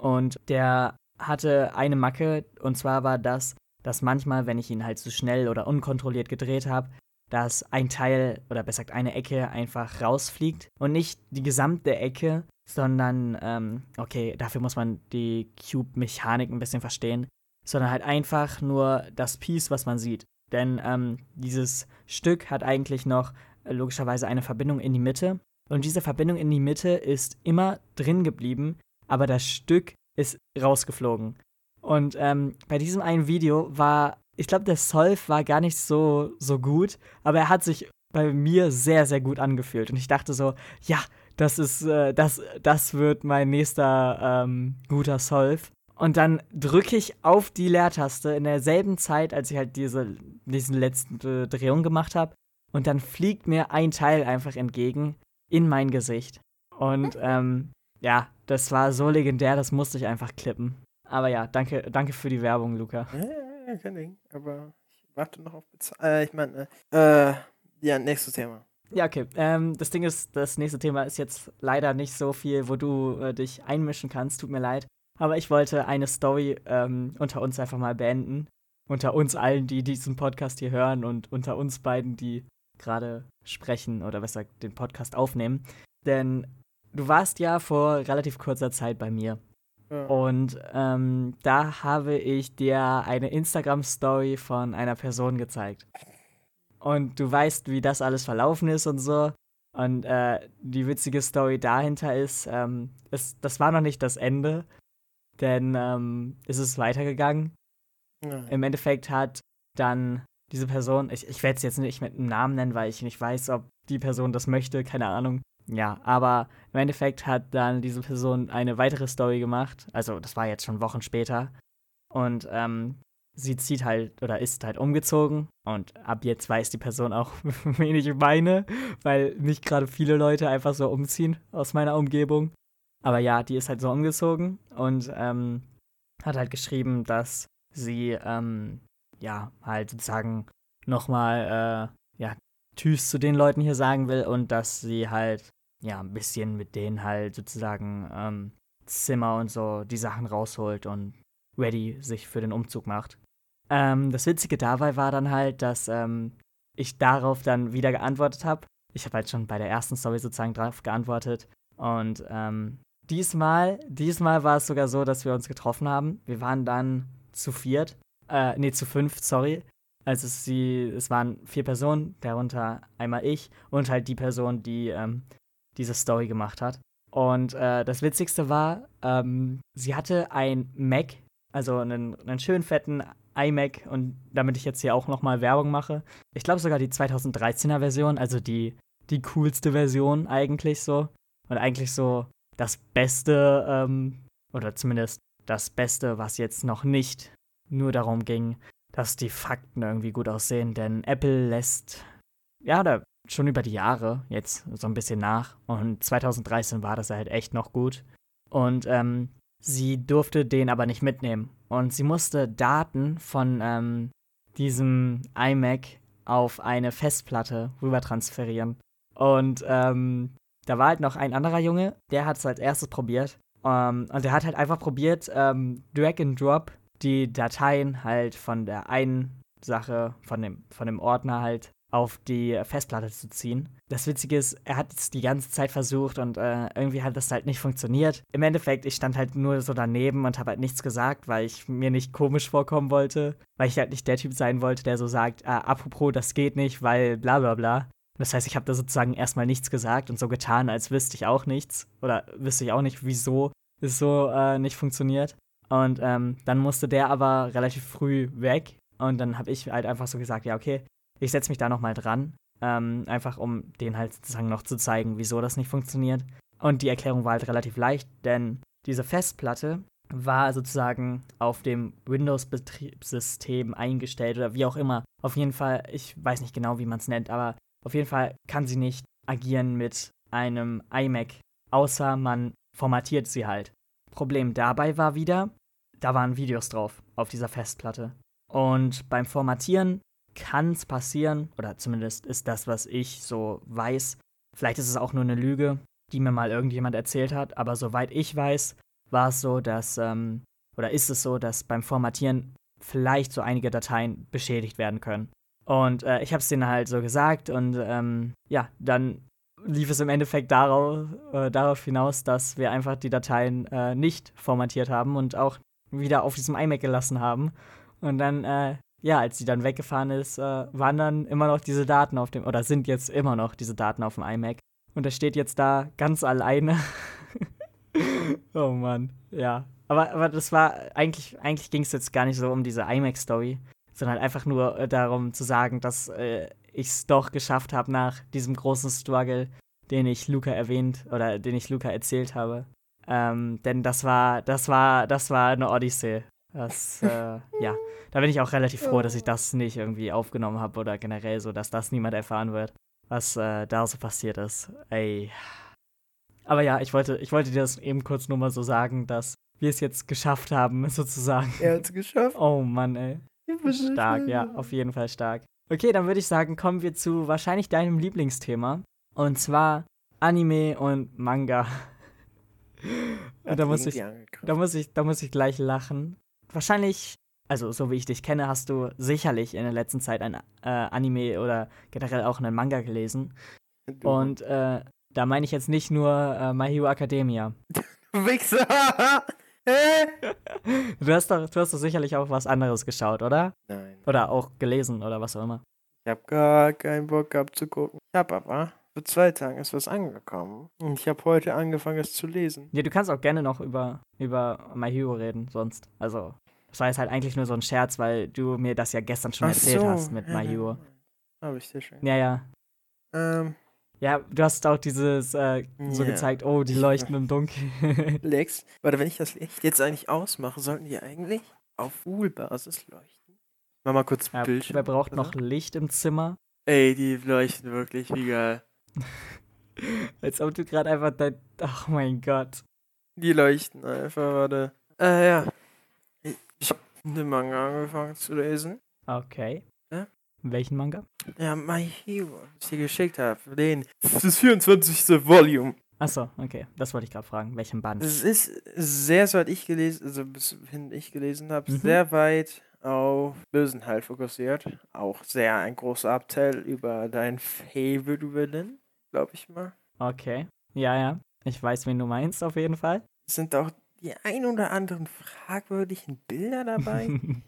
Speaker 1: Und der hatte eine Macke, und zwar war das, dass manchmal, wenn ich ihn halt zu schnell oder unkontrolliert gedreht habe, dass ein Teil oder besser gesagt eine Ecke einfach rausfliegt und nicht die gesamte Ecke, sondern, ähm, okay, dafür muss man die Cube-Mechanik ein bisschen verstehen, sondern halt einfach nur das Piece, was man sieht. Denn ähm, dieses Stück hat eigentlich noch äh, logischerweise eine Verbindung in die Mitte. Und diese Verbindung in die Mitte ist immer drin geblieben, aber das Stück ist rausgeflogen. Und ähm, bei diesem einen Video war, ich glaube, der Solve war gar nicht so, so gut, aber er hat sich bei mir sehr, sehr gut angefühlt. Und ich dachte so, ja, das ist, äh, das, das wird mein nächster ähm, guter Solve. Und dann drücke ich auf die Leertaste in derselben Zeit, als ich halt diese, diesen letzten äh, Drehung gemacht habe. Und dann fliegt mir ein Teil einfach entgegen in mein Gesicht. Und ähm, ja, das war so legendär, das musste ich einfach klippen. Aber ja, danke, danke für die Werbung, Luca.
Speaker 2: Ja, kein Ding. Aber ich warte noch auf Bezahlung. Äh, ich meine, äh, ja, nächstes Thema.
Speaker 1: Ja, okay. Ähm, das Ding ist, das nächste Thema ist jetzt leider nicht so viel, wo du äh, dich einmischen kannst. Tut mir leid. Aber ich wollte eine Story ähm, unter uns einfach mal beenden. Unter uns allen, die diesen Podcast hier hören und unter uns beiden, die gerade sprechen oder besser den Podcast aufnehmen. Denn du warst ja vor relativ kurzer Zeit bei mir. Ja. Und ähm, da habe ich dir eine Instagram-Story von einer Person gezeigt. Und du weißt, wie das alles verlaufen ist und so. Und äh, die witzige Story dahinter ist, ähm, es, das war noch nicht das Ende, denn ähm, ist es weitergegangen. Ja. Im Endeffekt hat dann diese Person, ich, ich werde es jetzt nicht mit einem Namen nennen, weil ich nicht weiß, ob die Person das möchte, keine Ahnung. Ja, aber im Endeffekt hat dann diese Person eine weitere Story gemacht. Also, das war jetzt schon Wochen später. Und ähm, sie zieht halt oder ist halt umgezogen. Und ab jetzt weiß die Person auch, wen ich meine, weil nicht gerade viele Leute einfach so umziehen aus meiner Umgebung. Aber ja, die ist halt so umgezogen und ähm, hat halt geschrieben, dass sie ähm, ja halt sozusagen nochmal äh, ja, Tschüss zu den Leuten hier sagen will und dass sie halt ja ein bisschen mit denen halt sozusagen ähm, Zimmer und so die Sachen rausholt und ready sich für den Umzug macht. Ähm, das Witzige dabei war dann halt, dass ähm, ich darauf dann wieder geantwortet habe. Ich habe halt schon bei der ersten Story sozusagen darauf geantwortet und ähm, Diesmal, diesmal war es sogar so, dass wir uns getroffen haben. Wir waren dann zu viert, äh, nee, zu fünf, sorry. Also sie, es waren vier Personen, darunter einmal ich und halt die Person, die ähm, diese Story gemacht hat. Und äh, das Witzigste war, ähm, sie hatte ein Mac, also einen, einen schön fetten iMac und damit ich jetzt hier auch nochmal Werbung mache. Ich glaube sogar die 2013er Version, also die, die coolste Version eigentlich so. Und eigentlich so das Beste, ähm, oder zumindest das Beste, was jetzt noch nicht nur darum ging, dass die Fakten irgendwie gut aussehen, denn Apple lässt, ja, da schon über die Jahre jetzt so ein bisschen nach. Und 2013 war das halt echt noch gut. Und ähm, sie durfte den aber nicht mitnehmen. Und sie musste Daten von ähm, diesem iMac auf eine Festplatte rüber transferieren. Und ähm, da war halt noch ein anderer Junge, der hat es als erstes probiert. Ähm, und der hat halt einfach probiert, ähm, Drag and Drop die Dateien halt von der einen Sache, von dem, von dem Ordner halt auf die Festplatte zu ziehen. Das Witzige ist, er hat es die ganze Zeit versucht und äh, irgendwie hat das halt nicht funktioniert. Im Endeffekt, ich stand halt nur so daneben und habe halt nichts gesagt, weil ich mir nicht komisch vorkommen wollte, weil ich halt nicht der Typ sein wollte, der so sagt, äh, apropos, das geht nicht, weil bla bla bla. Das heißt, ich habe da sozusagen erstmal nichts gesagt und so getan, als wüsste ich auch nichts. Oder wüsste ich auch nicht, wieso es so äh, nicht funktioniert. Und ähm, dann musste der aber relativ früh weg. Und dann habe ich halt einfach so gesagt, ja, okay, ich setze mich da nochmal dran. Ähm, einfach um den halt sozusagen noch zu zeigen, wieso das nicht funktioniert. Und die Erklärung war halt relativ leicht, denn diese Festplatte war sozusagen auf dem Windows-Betriebssystem eingestellt oder wie auch immer. Auf jeden Fall, ich weiß nicht genau, wie man es nennt, aber auf jeden Fall kann sie nicht agieren mit einem iMac, außer man formatiert sie halt. Problem dabei war wieder, da waren Videos drauf auf dieser Festplatte. Und beim Formatieren kann es passieren, oder zumindest ist das, was ich so weiß. Vielleicht ist es auch nur eine Lüge, die mir mal irgendjemand erzählt hat, aber soweit ich weiß, war es so, dass, ähm, oder ist es so, dass beim Formatieren vielleicht so einige Dateien beschädigt werden können. Und äh, ich habe es denen halt so gesagt und ähm, ja, dann lief es im Endeffekt darauf, äh, darauf hinaus, dass wir einfach die Dateien äh, nicht formatiert haben und auch wieder auf diesem iMac gelassen haben. Und dann, äh, ja, als sie dann weggefahren ist, äh, waren dann immer noch diese Daten auf dem, oder sind jetzt immer noch diese Daten auf dem iMac. Und er steht jetzt da ganz alleine. oh Mann, ja. Aber, aber das war, eigentlich, eigentlich ging es jetzt gar nicht so um diese iMac-Story, sondern einfach nur äh, darum zu sagen, dass äh, ich es doch geschafft habe nach diesem großen Struggle, den ich Luca erwähnt oder den ich Luca erzählt habe. Ähm, denn das war, das war, das war eine Odyssee. Das, äh, ja, da bin ich auch relativ froh, dass ich das nicht irgendwie aufgenommen habe oder generell so, dass das niemand erfahren wird, was äh, da so passiert ist. Ey. Aber ja, ich wollte, ich wollte dir das eben kurz nur mal so sagen, dass wir es jetzt geschafft haben, sozusagen.
Speaker 2: Er hat es geschafft.
Speaker 1: Oh Mann, ey. Stark, ja, auf jeden Fall stark. Okay, dann würde ich sagen, kommen wir zu wahrscheinlich deinem Lieblingsthema. Und zwar Anime und Manga. Und da muss ich, da muss ich, da muss ich gleich lachen. Wahrscheinlich, also so wie ich dich kenne, hast du sicherlich in der letzten Zeit ein äh, Anime oder generell auch einen Manga gelesen. Du. Und äh, da meine ich jetzt nicht nur äh, My Hero Academia.
Speaker 2: Wichser!
Speaker 1: du, hast doch, du hast doch sicherlich auch was anderes geschaut, oder?
Speaker 2: Nein.
Speaker 1: Oder auch gelesen oder was auch immer.
Speaker 2: Ich habe gar keinen Bock gehabt zu gucken. Ich habe aber vor zwei Tagen ist was angekommen. Und ich habe heute angefangen, es zu lesen.
Speaker 1: Ja, du kannst auch gerne noch über, über My Hero reden, sonst. Also, das war jetzt halt eigentlich nur so ein Scherz, weil du mir das ja gestern schon Ach erzählt so. hast mit My Hero.
Speaker 2: Habe ich dir schon.
Speaker 1: Ja, ja.
Speaker 2: Ähm,
Speaker 1: ja, du hast auch dieses äh, so yeah. gezeigt, oh, die leuchten im Dunkeln.
Speaker 2: Lex, warte, wenn ich das Licht jetzt eigentlich ausmache, sollten die eigentlich auf Full-Basis leuchten? Mach mal kurz
Speaker 1: ja,
Speaker 2: Bildschirm.
Speaker 1: Wer braucht oder? noch Licht im Zimmer?
Speaker 2: Ey, die leuchten wirklich, wie geil.
Speaker 1: Als ob du gerade einfach dein. Ach mein Gott.
Speaker 2: Die leuchten einfach, warte. Äh, ja. Ich hab den Manga angefangen zu lesen.
Speaker 1: Okay.
Speaker 2: Ja?
Speaker 1: Welchen Manga?
Speaker 2: Ja, My Hero, was ich dir geschickt habe. Den. Das 24. Volume.
Speaker 1: Achso, okay. Das wollte ich gerade fragen. Welchen Band?
Speaker 2: Es ist sehr, soweit ich gelesen, also bis hin ich gelesen habe, mhm. sehr weit auf Bösenhalt fokussiert. Auch sehr ein großer Abteil über dein Favorite Villain, glaube ich mal.
Speaker 1: Okay. Ja, ja. Ich weiß, wen du meinst, auf jeden Fall.
Speaker 2: Es sind auch die ein oder anderen fragwürdigen Bilder dabei.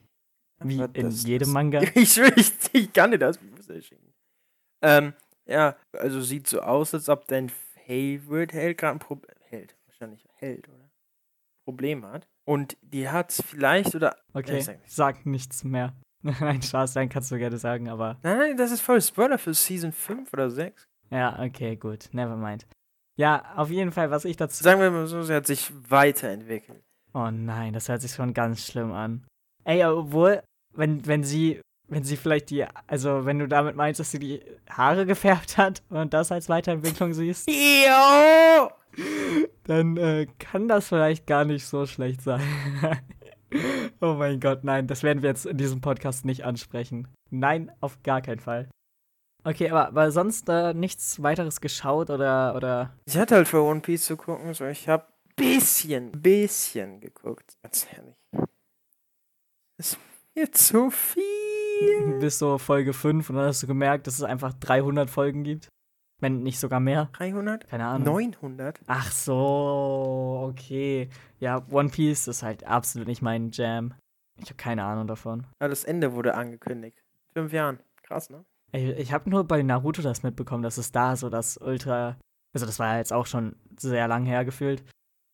Speaker 1: Wie in das, jedem das, Manga?
Speaker 2: Ich, ich, ich kann dir das schicken. Ähm, ja, also sieht so aus, als ob dein Favorite Held gerade ein Problem. Held, wahrscheinlich Held, oder? Problem hat. Und die hat vielleicht oder.
Speaker 1: Okay, äh, sag, sag, nichts mehr. Nein, Spaß, dann kannst du gerne sagen, aber.
Speaker 2: Nein, nein, das ist voll Spoiler für Season 5 oder 6.
Speaker 1: Ja, okay, gut. Never mind. Ja, auf jeden Fall, was ich dazu.
Speaker 2: Sagen wir mal so, sie hat sich weiterentwickelt.
Speaker 1: Oh nein, das hört sich schon ganz schlimm an. Ey, obwohl, wenn, wenn sie, wenn sie vielleicht die, also wenn du damit meinst, dass sie die Haare gefärbt hat und das als Weiterentwicklung siehst.
Speaker 2: Jo!
Speaker 1: dann äh, kann das vielleicht gar nicht so schlecht sein. oh mein Gott, nein, das werden wir jetzt in diesem Podcast nicht ansprechen. Nein, auf gar keinen Fall. Okay, aber, aber sonst äh, nichts weiteres geschaut oder, oder.
Speaker 2: Ich hatte halt für One Piece zu gucken, so ich hab bisschen, bisschen geguckt. Ganz ehrlich. Das ist mir zu viel.
Speaker 1: Bis so Folge 5 und dann hast du gemerkt, dass es einfach 300 Folgen gibt. Wenn nicht sogar mehr.
Speaker 2: 300?
Speaker 1: Keine Ahnung.
Speaker 2: 900?
Speaker 1: Ach so, okay. Ja, One Piece ist halt absolut nicht mein Jam. Ich habe keine Ahnung davon.
Speaker 2: Ja, das Ende wurde angekündigt. Fünf Jahren. Krass, ne?
Speaker 1: Ey, ich habe nur bei Naruto das mitbekommen, dass es da so das Ultra. Also, das war ja jetzt auch schon sehr lang her gefühlt.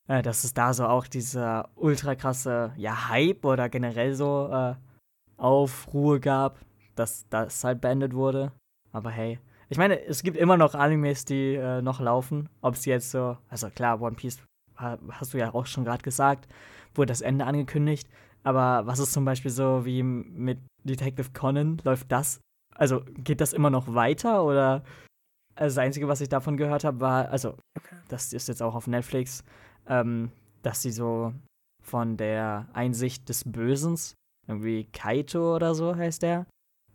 Speaker 1: Äh, dass es da so auch dieser ultra krasse, ja, Hype oder generell so äh, Aufruhe gab, dass das halt beendet wurde. Aber hey, ich meine, es gibt immer noch Animes, die äh, noch laufen. Ob es jetzt so, also klar, One Piece hast du ja auch schon gerade gesagt, wurde das Ende angekündigt. Aber was ist zum Beispiel so wie mit Detective Conan? Läuft das? Also geht das immer noch weiter oder? Also das Einzige, was ich davon gehört habe, war, also das ist jetzt auch auf Netflix, ähm, dass sie so von der Einsicht des Bösens, irgendwie Kaito oder so heißt der,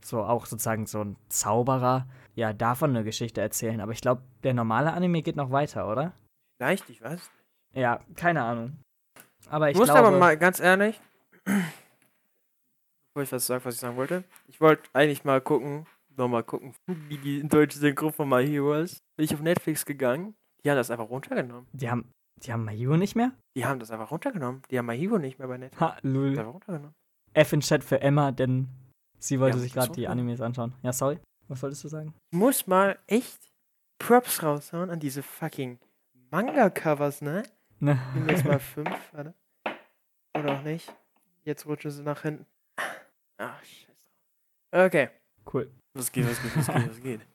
Speaker 1: so auch sozusagen so ein Zauberer, ja, davon eine Geschichte erzählen. Aber ich glaube, der normale Anime geht noch weiter, oder?
Speaker 2: Vielleicht, ich weiß nicht.
Speaker 1: Ja, keine Ahnung. Aber ich
Speaker 2: muss
Speaker 1: glaube,
Speaker 2: aber mal ganz ehrlich, bevor ich was sage, was ich sagen wollte, ich wollte eigentlich mal gucken, nochmal gucken, wie die deutsche Synchro von My Hero ist. Bin ich auf Netflix gegangen, die haben das einfach runtergenommen.
Speaker 1: die haben, die haben Mayuo nicht mehr?
Speaker 2: Die haben das einfach runtergenommen. Die haben My Hero nicht mehr bei Netflix.
Speaker 1: Ha, lul.
Speaker 2: einfach runtergenommen.
Speaker 1: F in Chat für Emma, denn sie wollte
Speaker 2: Ja,
Speaker 1: sich gerade die. Animes anschauen. Ja, sorry. Was wolltest du sagen?
Speaker 2: Ich muss mal echt Props raushauen an diese fucking Manga-Covers, ne?
Speaker 1: Ne.
Speaker 2: Nehmen wir jetzt mal fünf, warte. Oder auch nicht. Jetzt rutschen sie nach hinten. Ach, scheiße. Okay.
Speaker 1: Cool.
Speaker 2: Was geht, was geht, was geht, was geht?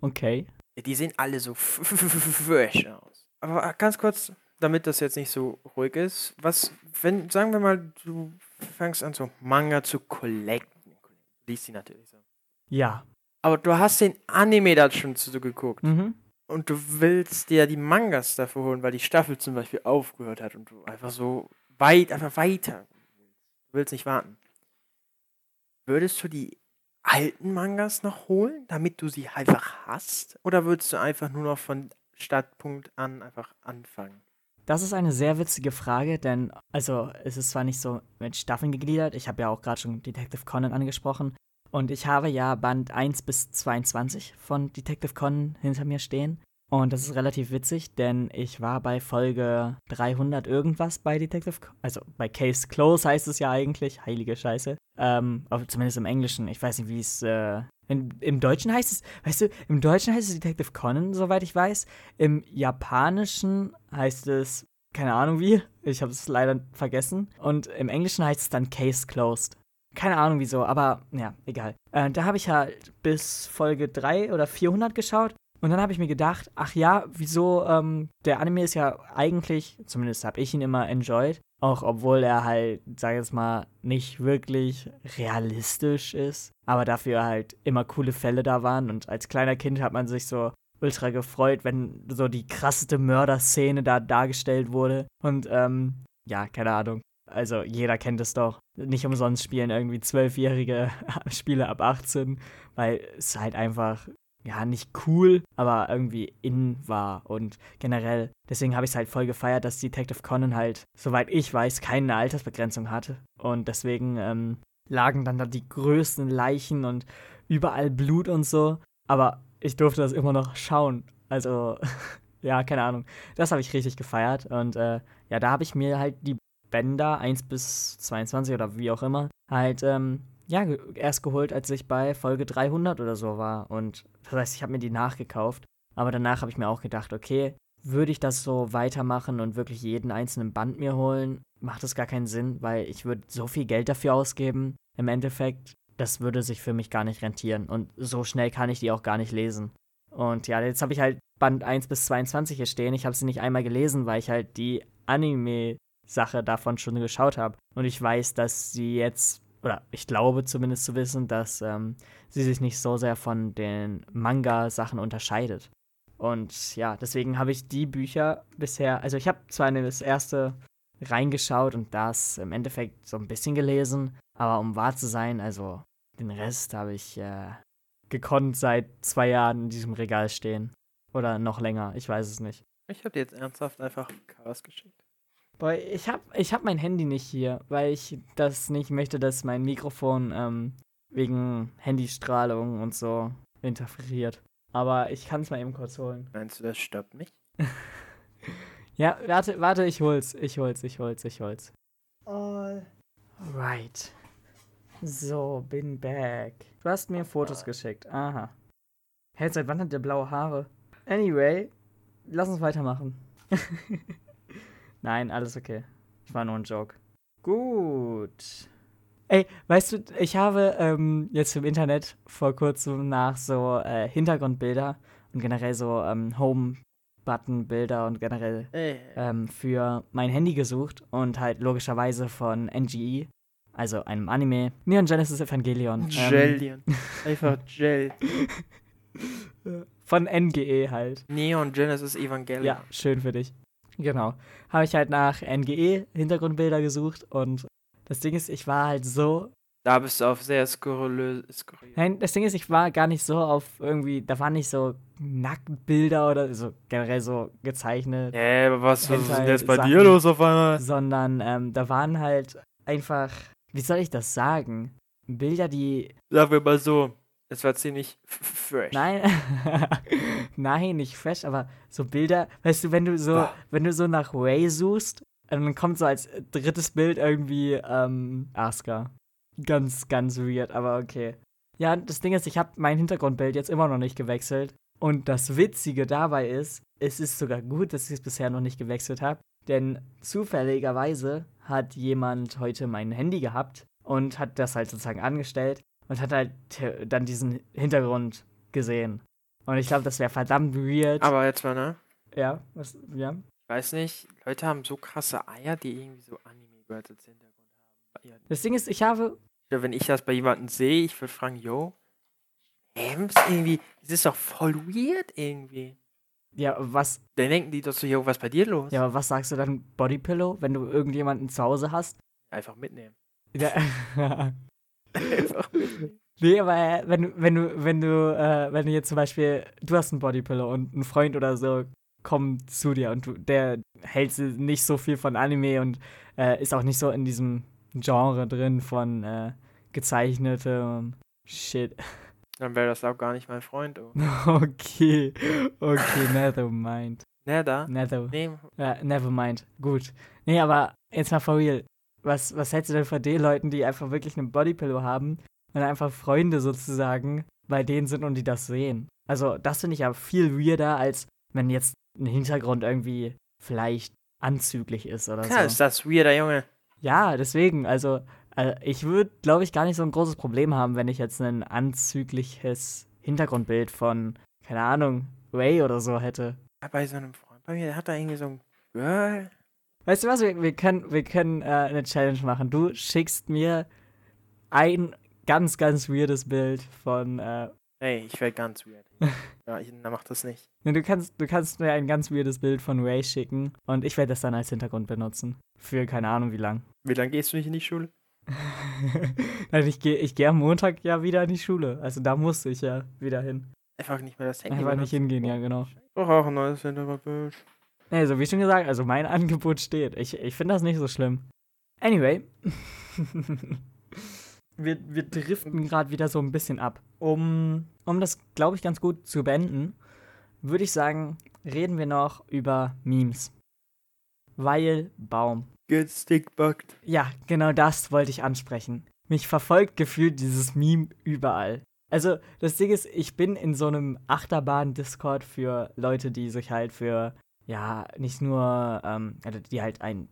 Speaker 1: Okay.
Speaker 2: Ja, die sehen alle so fresh aus. Aber ganz kurz, damit das jetzt nicht so ruhig ist, was, wenn, sagen wir mal, du fängst an, so Manga zu collecten. Liest sie natürlich so.
Speaker 1: Ja.
Speaker 2: Aber du hast den Anime da schon zu geguckt.
Speaker 1: Mhm.
Speaker 2: Und du willst dir die Mangas dafür holen, weil die Staffel zum Beispiel aufgehört hat und du einfach so weit, einfach weiter. Du willst nicht warten. Würdest du die alten Mangas noch holen, damit du sie einfach hast? Oder würdest du einfach nur noch von Startpunkt an einfach anfangen?
Speaker 1: Das ist eine sehr witzige Frage, denn, also, es ist zwar nicht so mit Staffeln gegliedert, ich habe ja auch gerade schon Detective Conan angesprochen, und ich habe ja Band 1 bis 22 von Detective Conan hinter mir stehen. Und das ist relativ witzig, denn ich war bei Folge 300 irgendwas bei Detective, also bei Case Close heißt es ja eigentlich, heilige Scheiße. Ähm, zumindest im Englischen, ich weiß nicht, wie es, äh, in, im Deutschen heißt es, weißt du, im Deutschen heißt es Detective Conan, soweit ich weiß. Im Japanischen heißt es, keine Ahnung wie, ich habe es leider vergessen. Und im Englischen heißt es dann Case Closed. Keine Ahnung wieso, aber ja, egal. Äh, da habe ich halt bis Folge 3 oder 400 geschaut. Und dann habe ich mir gedacht, ach ja, wieso, ähm, der Anime ist ja eigentlich, zumindest habe ich ihn immer enjoyed, auch obwohl er halt, sag ich jetzt mal, nicht wirklich realistisch ist, aber dafür halt immer coole Fälle da waren. Und als kleiner Kind hat man sich so ultra gefreut, wenn so die krasseste Mörderszene da dargestellt wurde. Und ähm, ja, keine Ahnung. Also jeder kennt es doch. Nicht umsonst spielen irgendwie zwölfjährige Spiele ab 18, weil es halt einfach ja, nicht cool, aber irgendwie in war und generell. Deswegen habe ich es halt voll gefeiert, dass Detective Conan halt, soweit ich weiß, keine Altersbegrenzung hatte. Und deswegen ähm, lagen dann da die größten Leichen und überall Blut und so. Aber ich durfte das immer noch schauen. Also, ja, keine Ahnung. Das habe ich richtig gefeiert. Und äh, ja, da habe ich mir halt die Bänder 1 bis 22 oder wie auch immer halt ähm, ja, erst geholt, als ich bei Folge 300 oder so war. Und das heißt, ich habe mir die nachgekauft. Aber danach habe ich mir auch gedacht, okay, würde ich das so weitermachen und wirklich jeden einzelnen Band mir holen, macht es gar keinen Sinn, weil ich würde so viel Geld dafür ausgeben. Im Endeffekt, das würde sich für mich gar nicht rentieren. Und so schnell kann ich die auch gar nicht lesen. Und ja, jetzt habe ich halt Band 1 bis 22 hier stehen. Ich habe sie nicht einmal gelesen, weil ich halt die Anime-Sache davon schon geschaut habe. Und ich weiß, dass sie jetzt, oder ich glaube zumindest zu wissen, dass ähm, sie sich nicht so sehr von den Manga-Sachen unterscheidet. Und ja, deswegen habe ich die Bücher bisher, also ich habe zwar in das erste reingeschaut und das im Endeffekt so ein bisschen gelesen, aber um wahr zu sein, also den Rest habe ich äh, gekonnt seit zwei Jahren in diesem Regal stehen. Oder noch länger, ich weiß es nicht.
Speaker 2: Ich habe dir jetzt ernsthaft einfach Chaos geschickt.
Speaker 1: Boah, ich hab, ich hab mein Handy nicht hier, weil ich das nicht möchte, dass mein Mikrofon ähm, wegen Handystrahlung und so interferiert. Aber ich kann es mal eben kurz holen.
Speaker 2: Meinst du, das stoppt mich?
Speaker 1: Ja, warte, warte, ich hol's, ich hol's, ich hol's, ich hol's. Alright. So, bin back. Du hast mir Fotos geschickt. Aha. Hä, seit wann hat der blaue Haare? Anyway, lass uns weitermachen. Nein, alles okay. Ich war nur ein Joke. Gut. Ey, weißt du, ich habe ähm, jetzt im Internet vor kurzem nach so äh, Hintergrundbilder und generell so ähm, Home Like-Button-Bilder und generell
Speaker 2: Ey,
Speaker 1: ähm, für mein Handy gesucht und halt logischerweise von NGE, also einem Anime, Neon Genesis Evangelion. Ähm,
Speaker 2: Jellion. Einfach Gel.
Speaker 1: von NGE halt.
Speaker 2: Neon Genesis Evangelion.
Speaker 1: Ja, schön für dich. Genau. Habe ich halt nach NGE Hintergrundbilder gesucht und das Ding ist, ich war halt so.
Speaker 2: Da bist du auf sehr skurrilös. Skurril.
Speaker 1: Nein, das Ding ist, ich war gar nicht so auf irgendwie, da waren nicht so Nacktbilder oder so generell so gezeichnet,
Speaker 2: Ey, aber was, was ist denn jetzt bei
Speaker 1: Sachen.
Speaker 2: dir los auf einmal?
Speaker 1: sondern ähm, da waren halt einfach, wie soll ich das sagen? Bilder, die
Speaker 2: Sagen wir mal so, es war ziemlich fresh.
Speaker 1: Nein, nein, nicht fresh, aber so Bilder, weißt du, wenn du so,
Speaker 2: Bah.
Speaker 1: wenn du so nach Ray suchst, dann kommt so als drittes Bild irgendwie ähm, Asuka. Ganz, ganz weird, aber okay. Ja, das Ding ist, ich habe mein Hintergrundbild jetzt immer noch nicht gewechselt. Und das Witzige dabei ist, es ist sogar gut, dass ich es bisher noch nicht gewechselt habe. Denn zufälligerweise hat jemand heute mein Handy gehabt und hat das halt sozusagen angestellt und hat halt dann diesen Hintergrund gesehen. Und ich glaube, das wäre verdammt weird.
Speaker 2: Aber jetzt mal, ne?
Speaker 1: ja, was, ja.
Speaker 2: Ich weiß nicht, Leute haben so krasse Eier, die irgendwie so Anime-Girls als Hintergrund haben.
Speaker 1: Das Ding ist, ich habe.
Speaker 2: Ja, wenn ich das bei jemandem sehe, ich würde fragen, yo, Ems, irgendwie, das ist doch voll weird irgendwie.
Speaker 1: Ja, was,
Speaker 2: Dann denken die doch so, yo, was bei dir los?
Speaker 1: ja, aber was sagst du dann Bodypillow, wenn du irgendjemanden zu Hause hast?
Speaker 2: Einfach mitnehmen.
Speaker 1: Ja. Nee, aber äh, wenn du, wenn du, wenn du, äh, wenn du jetzt zum Beispiel, du hast einen Bodypillow und ein Freund oder so kommt zu dir und du, der hält nicht so viel von Anime und äh, ist auch nicht so in diesem Genre drin von äh, gezeichnetem Shit.
Speaker 2: Dann wäre das auch gar nicht mein Freund. Oh.
Speaker 1: Okay, okay, never mind.
Speaker 2: Ne, da?
Speaker 1: Never,
Speaker 2: Nee,
Speaker 1: ja, never mind. Gut. Nee, aber jetzt mal for real. Was, was hältst du denn von den Leuten, die einfach wirklich einen Bodypillow haben und einfach Freunde sozusagen bei denen sind und die das sehen? Also, das finde ich ja viel weirder, als wenn jetzt ein Hintergrund irgendwie vielleicht anzüglich ist oder
Speaker 2: klar
Speaker 1: so.
Speaker 2: ist das weirder, Junge.
Speaker 1: Ja, deswegen, also, äh, ich würde, glaube ich, gar nicht so ein großes Problem haben, wenn ich jetzt ein anzügliches Hintergrundbild von, keine Ahnung, Ray oder so hätte.
Speaker 2: Bei so einem Freund bei mir, der hat da irgendwie so ein Girl.
Speaker 1: Weißt du was, wir, wir können, wir können äh, eine Challenge machen. Du schickst mir ein ganz, ganz weirdes Bild von, äh,
Speaker 2: Ey, ich werde ganz weird. ja, ich dann mach das nicht.
Speaker 1: ne, du kannst, du kannst mir ein ganz weirdes Bild von Ray schicken und ich werde das dann als Hintergrund benutzen. Für keine Ahnung wie lang.
Speaker 2: Wie lange gehst du nicht in die Schule?
Speaker 1: Nein, ich gehe ich geh am Montag ja wieder in die Schule. Also da musste ich ja wieder hin.
Speaker 2: Einfach nicht mehr das Handy
Speaker 1: Einfach nicht hingehen, ja, genau.
Speaker 2: Ich brauche auch ein neues Hintergrundbild.
Speaker 1: Also, wie schon gesagt, also mein Angebot steht. Ich, ich finde das nicht so schlimm. Anyway. wir, wir driften gerade wieder so ein bisschen ab. Um, um das, glaube ich, ganz gut zu beenden, würde ich sagen, reden wir noch über Memes. Weil Baum.
Speaker 2: Get stickbugged.
Speaker 1: Ja, genau das wollte ich ansprechen. Mich verfolgt gefühlt dieses Meme überall. Also, das Ding ist, ich bin in so einem Achterbahn-Discord für Leute, die sich halt für, ja, nicht nur, ähm, also die halt ein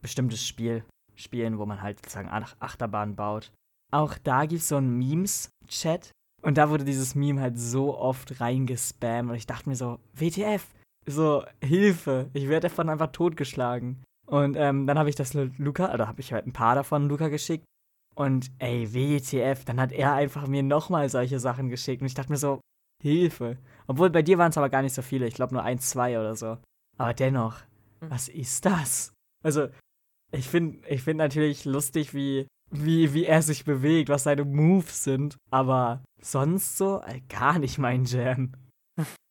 Speaker 1: bestimmtes Spiel spielen, wo man halt sozusagen Ach Achterbahn baut. Auch da gibt es so einen Memes-Chat und da wurde dieses Meme halt so oft reingespammt und ich dachte mir so, WTF, so, Hilfe, ich werde davon einfach totgeschlagen. Und ähm, dann habe ich das Lu- Luca, oder habe ich halt ein paar davon Luca geschickt. Und ey, WTF, dann hat er einfach mir nochmal solche Sachen geschickt. Und ich dachte mir so, Hilfe. Obwohl bei dir waren es aber gar nicht so viele. Ich glaube nur ein, zwei oder so. Aber dennoch,
Speaker 2: Hm.
Speaker 1: was ist das? Also, ich finde ich find natürlich lustig, wie, wie, wie er sich bewegt, was seine Moves sind. Aber sonst so, äh, gar nicht mein Jam.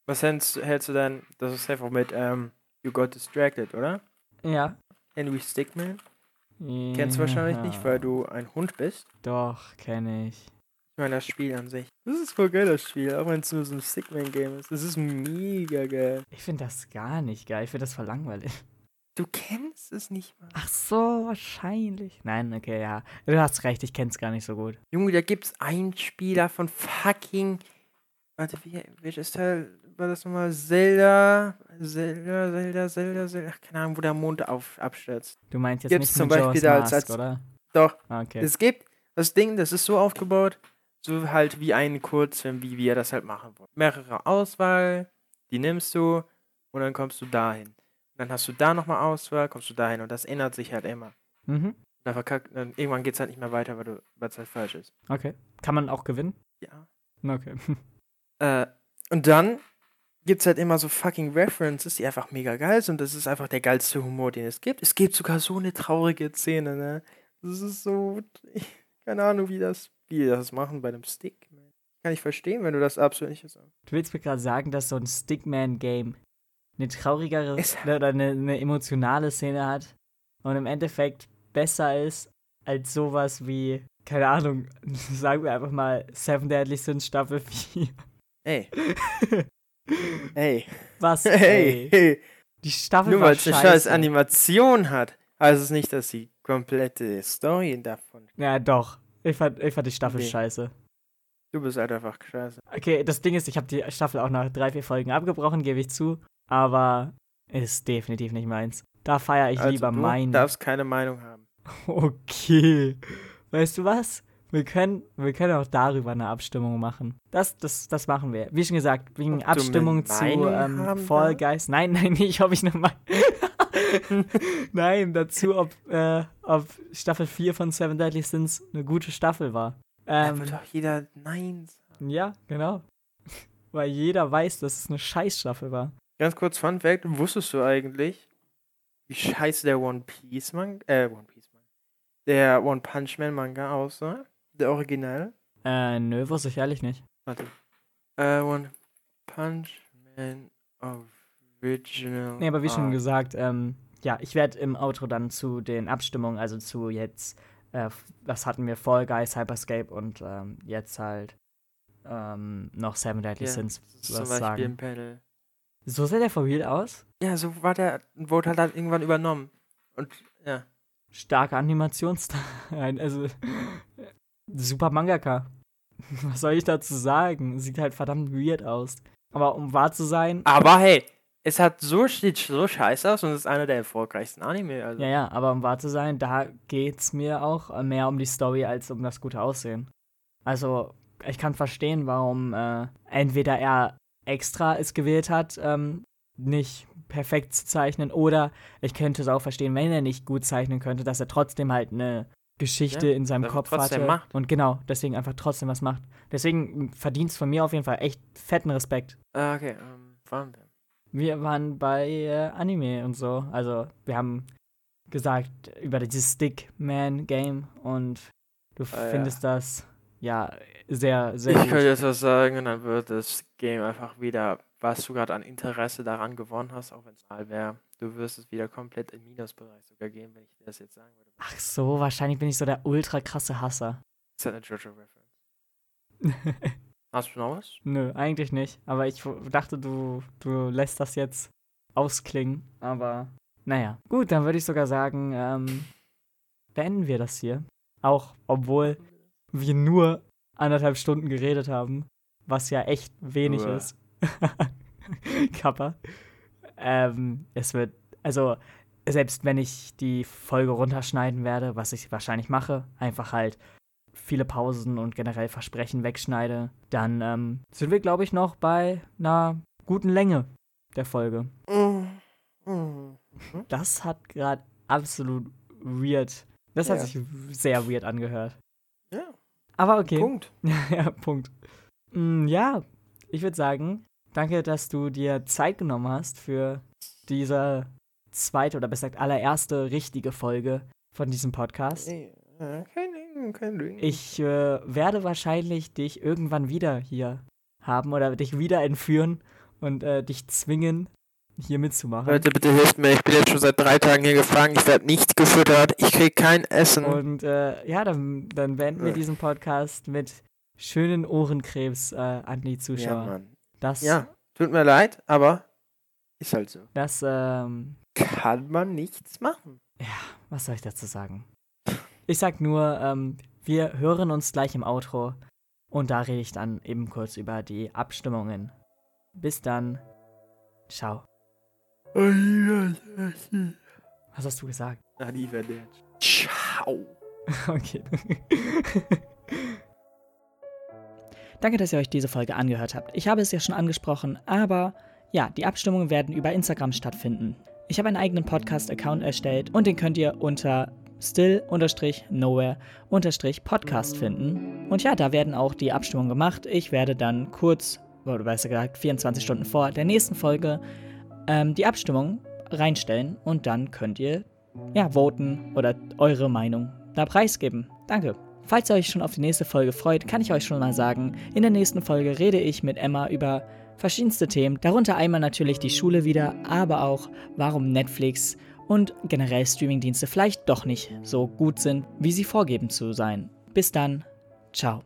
Speaker 2: Was hältst, hältst du denn, das ist einfach mit ähm, You Got Distracted, oder?
Speaker 1: Ja.
Speaker 2: Henry Stickmin? Kennst du wahrscheinlich nicht, weil du ein Hund bist.
Speaker 1: Doch, kenne ich.
Speaker 2: Ich meine, das Spiel an sich. Das ist voll geil, das Spiel, auch wenn es nur so ein Stickman-Game ist. Das ist mega geil.
Speaker 1: Ich finde das gar nicht geil. Ich finde das voll langweilig.
Speaker 2: Du kennst es nicht mal.
Speaker 1: Ach so, wahrscheinlich. Nein, okay, ja. Du hast recht, ich kenn's gar nicht so gut.
Speaker 2: Junge, da gibt's einen Spieler von fucking. Warte, wie, welches Teil war das nochmal? Zelda. Zelda, Zelda, Zelda, Zelda. Ach, keine Ahnung, wo der Mond auf, abstürzt.
Speaker 1: Du meinst jetzt
Speaker 2: Gibt's
Speaker 1: nicht
Speaker 2: zum Beispiel da als-
Speaker 1: Mask,
Speaker 2: als-
Speaker 1: oder?
Speaker 2: Doch,
Speaker 1: Ah, Okay.
Speaker 2: es gibt das Ding, das ist so aufgebaut, so halt wie ein Kurzfilm, wie wir das halt machen wollen. Mehrere Auswahl, die nimmst du und dann kommst du dahin. Dann hast du da nochmal Auswahl, kommst du dahin und das ändert sich halt immer.
Speaker 1: Mhm.
Speaker 2: Dann verkackt, dann irgendwann geht's halt nicht mehr weiter, weil du weil es halt falsch ist.
Speaker 1: Okay. Kann man auch gewinnen?
Speaker 2: Ja.
Speaker 1: Okay.
Speaker 2: Äh, und dann gibt's halt immer so fucking References, die einfach mega geil sind. Und das ist einfach der geilste Humor, den es gibt. Es gibt sogar so eine traurige Szene, ne? Das ist so. Keine Ahnung, wie das, die das machen bei einem Stick. Man. Kann ich verstehen, wenn du das absolut nicht sagst.
Speaker 1: Du willst mir gerade sagen, dass so ein Stickman-Game eine traurigere
Speaker 2: Es-
Speaker 1: oder eine, eine emotionale Szene hat und im Endeffekt besser ist als sowas wie, keine Ahnung, sagen wir einfach mal Seven Deadly Sins Staffel 4.
Speaker 2: Ey. Ey.
Speaker 1: Was? Ey?
Speaker 2: hey.
Speaker 1: Die Staffel
Speaker 2: Nur weil es eine scheiß. Animation hat, heißt es nicht, dass die komplette Story davon.
Speaker 1: Ja, doch. Ich fand, ich fand die Staffel
Speaker 2: Nee.
Speaker 1: scheiße.
Speaker 2: Du bist halt einfach scheiße.
Speaker 1: Okay, das Ding ist, ich habe die Staffel auch nach drei, vier Folgen abgebrochen, gebe ich zu. Aber ist definitiv nicht meins. Da feiere ich
Speaker 2: also
Speaker 1: lieber
Speaker 2: du
Speaker 1: meinen.
Speaker 2: darfst keine Meinung haben.
Speaker 1: Okay. Weißt du was? Wir können, wir können auch darüber eine Abstimmung machen. Das, das, das machen wir. Wie schon gesagt, wegen
Speaker 2: Ob du
Speaker 1: Abstimmung zu ähm, Fall? Guys. Nein, nein, nicht, ob ich Meinung. nein, dazu, ob, äh, ob Staffel 4 von Seven Deadly Sins eine gute Staffel war.
Speaker 2: Da
Speaker 1: Ähm,
Speaker 2: wird doch jeder Nein sagen.
Speaker 1: ja, genau. Weil jeder weiß, dass es eine Scheißstaffel war.
Speaker 2: Ganz kurz Fun Fact, wusstest du eigentlich, wie scheiße der One Piece Manga, äh, One Piece Manga, der One Punch Man Manga aussah? Der Original?
Speaker 1: Äh, nö, wusste ich ehrlich nicht.
Speaker 2: Warte. Äh, One Punch Man Original.
Speaker 1: Nee, aber wie schon
Speaker 2: Art.
Speaker 1: gesagt, ähm, ja, ich werde im Outro dann zu den Abstimmungen, also zu jetzt, äh, was hatten wir, Fall Guys, Hyperscape und ähm, jetzt halt ähm, noch Seven Deadly
Speaker 2: Ja,
Speaker 1: Sins
Speaker 2: zum
Speaker 1: was
Speaker 2: Beispiel
Speaker 1: sagen.
Speaker 2: im Panel.
Speaker 1: So sah der for real aus?
Speaker 2: Ja, so war der, wurde halt, halt irgendwann übernommen. Und, ja.
Speaker 1: Starke Animationsstar. Also, super Mangaka. Was soll ich dazu sagen? Sieht halt verdammt weird aus. Aber um wahr zu sein,
Speaker 2: Aber hey, es hat so, sieht so scheiße aus und es ist einer der erfolgreichsten Anime. Also.
Speaker 1: Ja, ja, aber um wahr zu sein, da geht's mir auch mehr um die Story als um das gute Aussehen. Also, ich kann verstehen, warum äh, entweder er extra es gewählt hat, ähm, nicht perfekt zu zeichnen, oder ich könnte es auch verstehen, wenn er nicht gut zeichnen könnte, dass er trotzdem halt eine Geschichte
Speaker 2: Ja,
Speaker 1: in seinem Kopf
Speaker 2: trotzdem
Speaker 1: hatte.
Speaker 2: macht.
Speaker 1: Und genau, deswegen einfach trotzdem was macht. Deswegen verdient es von mir auf jeden Fall echt fetten Respekt.
Speaker 2: Ah, okay, ähm, waren wir.
Speaker 1: Wir waren bei äh, Anime und so. Also, wir haben gesagt über dieses Stickman-Game und du
Speaker 2: Ah, ja.
Speaker 1: findest das ja sehr, sehr
Speaker 2: Ich
Speaker 1: gut.
Speaker 2: könnte jetzt was sagen und dann wird das Game einfach wieder, was du gerade an Interesse daran gewonnen hast, auch wenn es mal wäre. Du wirst es wieder komplett im Minusbereich sogar gehen, wenn ich dir das jetzt sagen würde.
Speaker 1: Ach so, wahrscheinlich bin ich so der ultra krasse Hasser.
Speaker 2: Das ist halt eine Jojo-Reference. Hast du noch was?
Speaker 1: Nö, eigentlich nicht. Aber ich dachte, du, du lässt das jetzt ausklingen. Aber naja. Gut, dann würde ich sogar sagen, ähm, beenden wir das hier. Auch obwohl wir nur anderthalb Stunden geredet haben, was ja echt wenig
Speaker 2: Uah.
Speaker 1: ist. Kappa. Ähm, es wird, also, selbst wenn ich die Folge runterschneiden werde, was ich wahrscheinlich mache, einfach halt viele Pausen und generell Versprechen wegschneide, dann ähm, sind wir, glaube ich, noch bei einer guten Länge der Folge.
Speaker 2: Mhm. Mhm.
Speaker 1: Das hat gerade absolut weird. Das hat
Speaker 2: Ja.
Speaker 1: sich sehr weird angehört.
Speaker 2: Ja,
Speaker 1: Aber okay.
Speaker 2: Punkt.
Speaker 1: ja, Punkt. Mm, ja, ich würde sagen, danke, dass du dir Zeit genommen hast für diese zweite oder besser gesagt allererste richtige Folge von diesem Podcast.
Speaker 2: Ey, ja, kein Ding, kein Ding.
Speaker 1: Ich äh, werde wahrscheinlich dich irgendwann wieder hier haben oder dich wieder entführen und äh, dich zwingen, hier mitzumachen.
Speaker 2: Leute, bitte hilft mir. Ich bin jetzt schon seit drei Tagen hier gefangen. Ich werde nicht gefüttert. Ich krieg kein Essen.
Speaker 1: Und äh, ja, dann, dann beenden wir
Speaker 2: Ja.
Speaker 1: diesen Podcast mit schönen Ohrenkrebs äh, an die
Speaker 2: ja,
Speaker 1: Zuschauer.
Speaker 2: Mann.
Speaker 1: das,
Speaker 2: Ja, tut mir leid, aber ist halt so.
Speaker 1: das, ähm,
Speaker 2: Kann man nichts machen.
Speaker 1: was soll ich dazu sagen? Ich sag nur, ähm, wir hören uns gleich im Outro und da rede ich dann eben kurz über die Abstimmungen. Bis dann. Ciao. Was hast du gesagt?
Speaker 2: Arrivederci. Ciao.
Speaker 1: Okay. Danke, dass ihr euch diese Folge angehört habt. Ich habe es ja schon angesprochen, aber Ja, die Abstimmungen werden über Instagram stattfinden. Ich habe einen eigenen Podcast-Account erstellt und den könnt ihr unter still-nowhere-podcast finden. Und ja, da werden auch die Abstimmungen gemacht. Ich werde dann kurz, oder besser gesagt 24 Stunden vor der nächsten Folge, ähm, die Abstimmung reinstellen und dann könnt ihr ja voten oder eure Meinung da preisgeben. Danke. Falls ihr euch schon auf die nächste Folge freut, kann ich euch schon mal sagen, in der nächsten Folge rede ich mit Emma über verschiedenste Themen, darunter einmal natürlich die Schule wieder, aber auch warum Netflix und generell Streamingdienste vielleicht doch nicht so gut sind, wie sie vorgeben zu sein. Bis dann, ciao.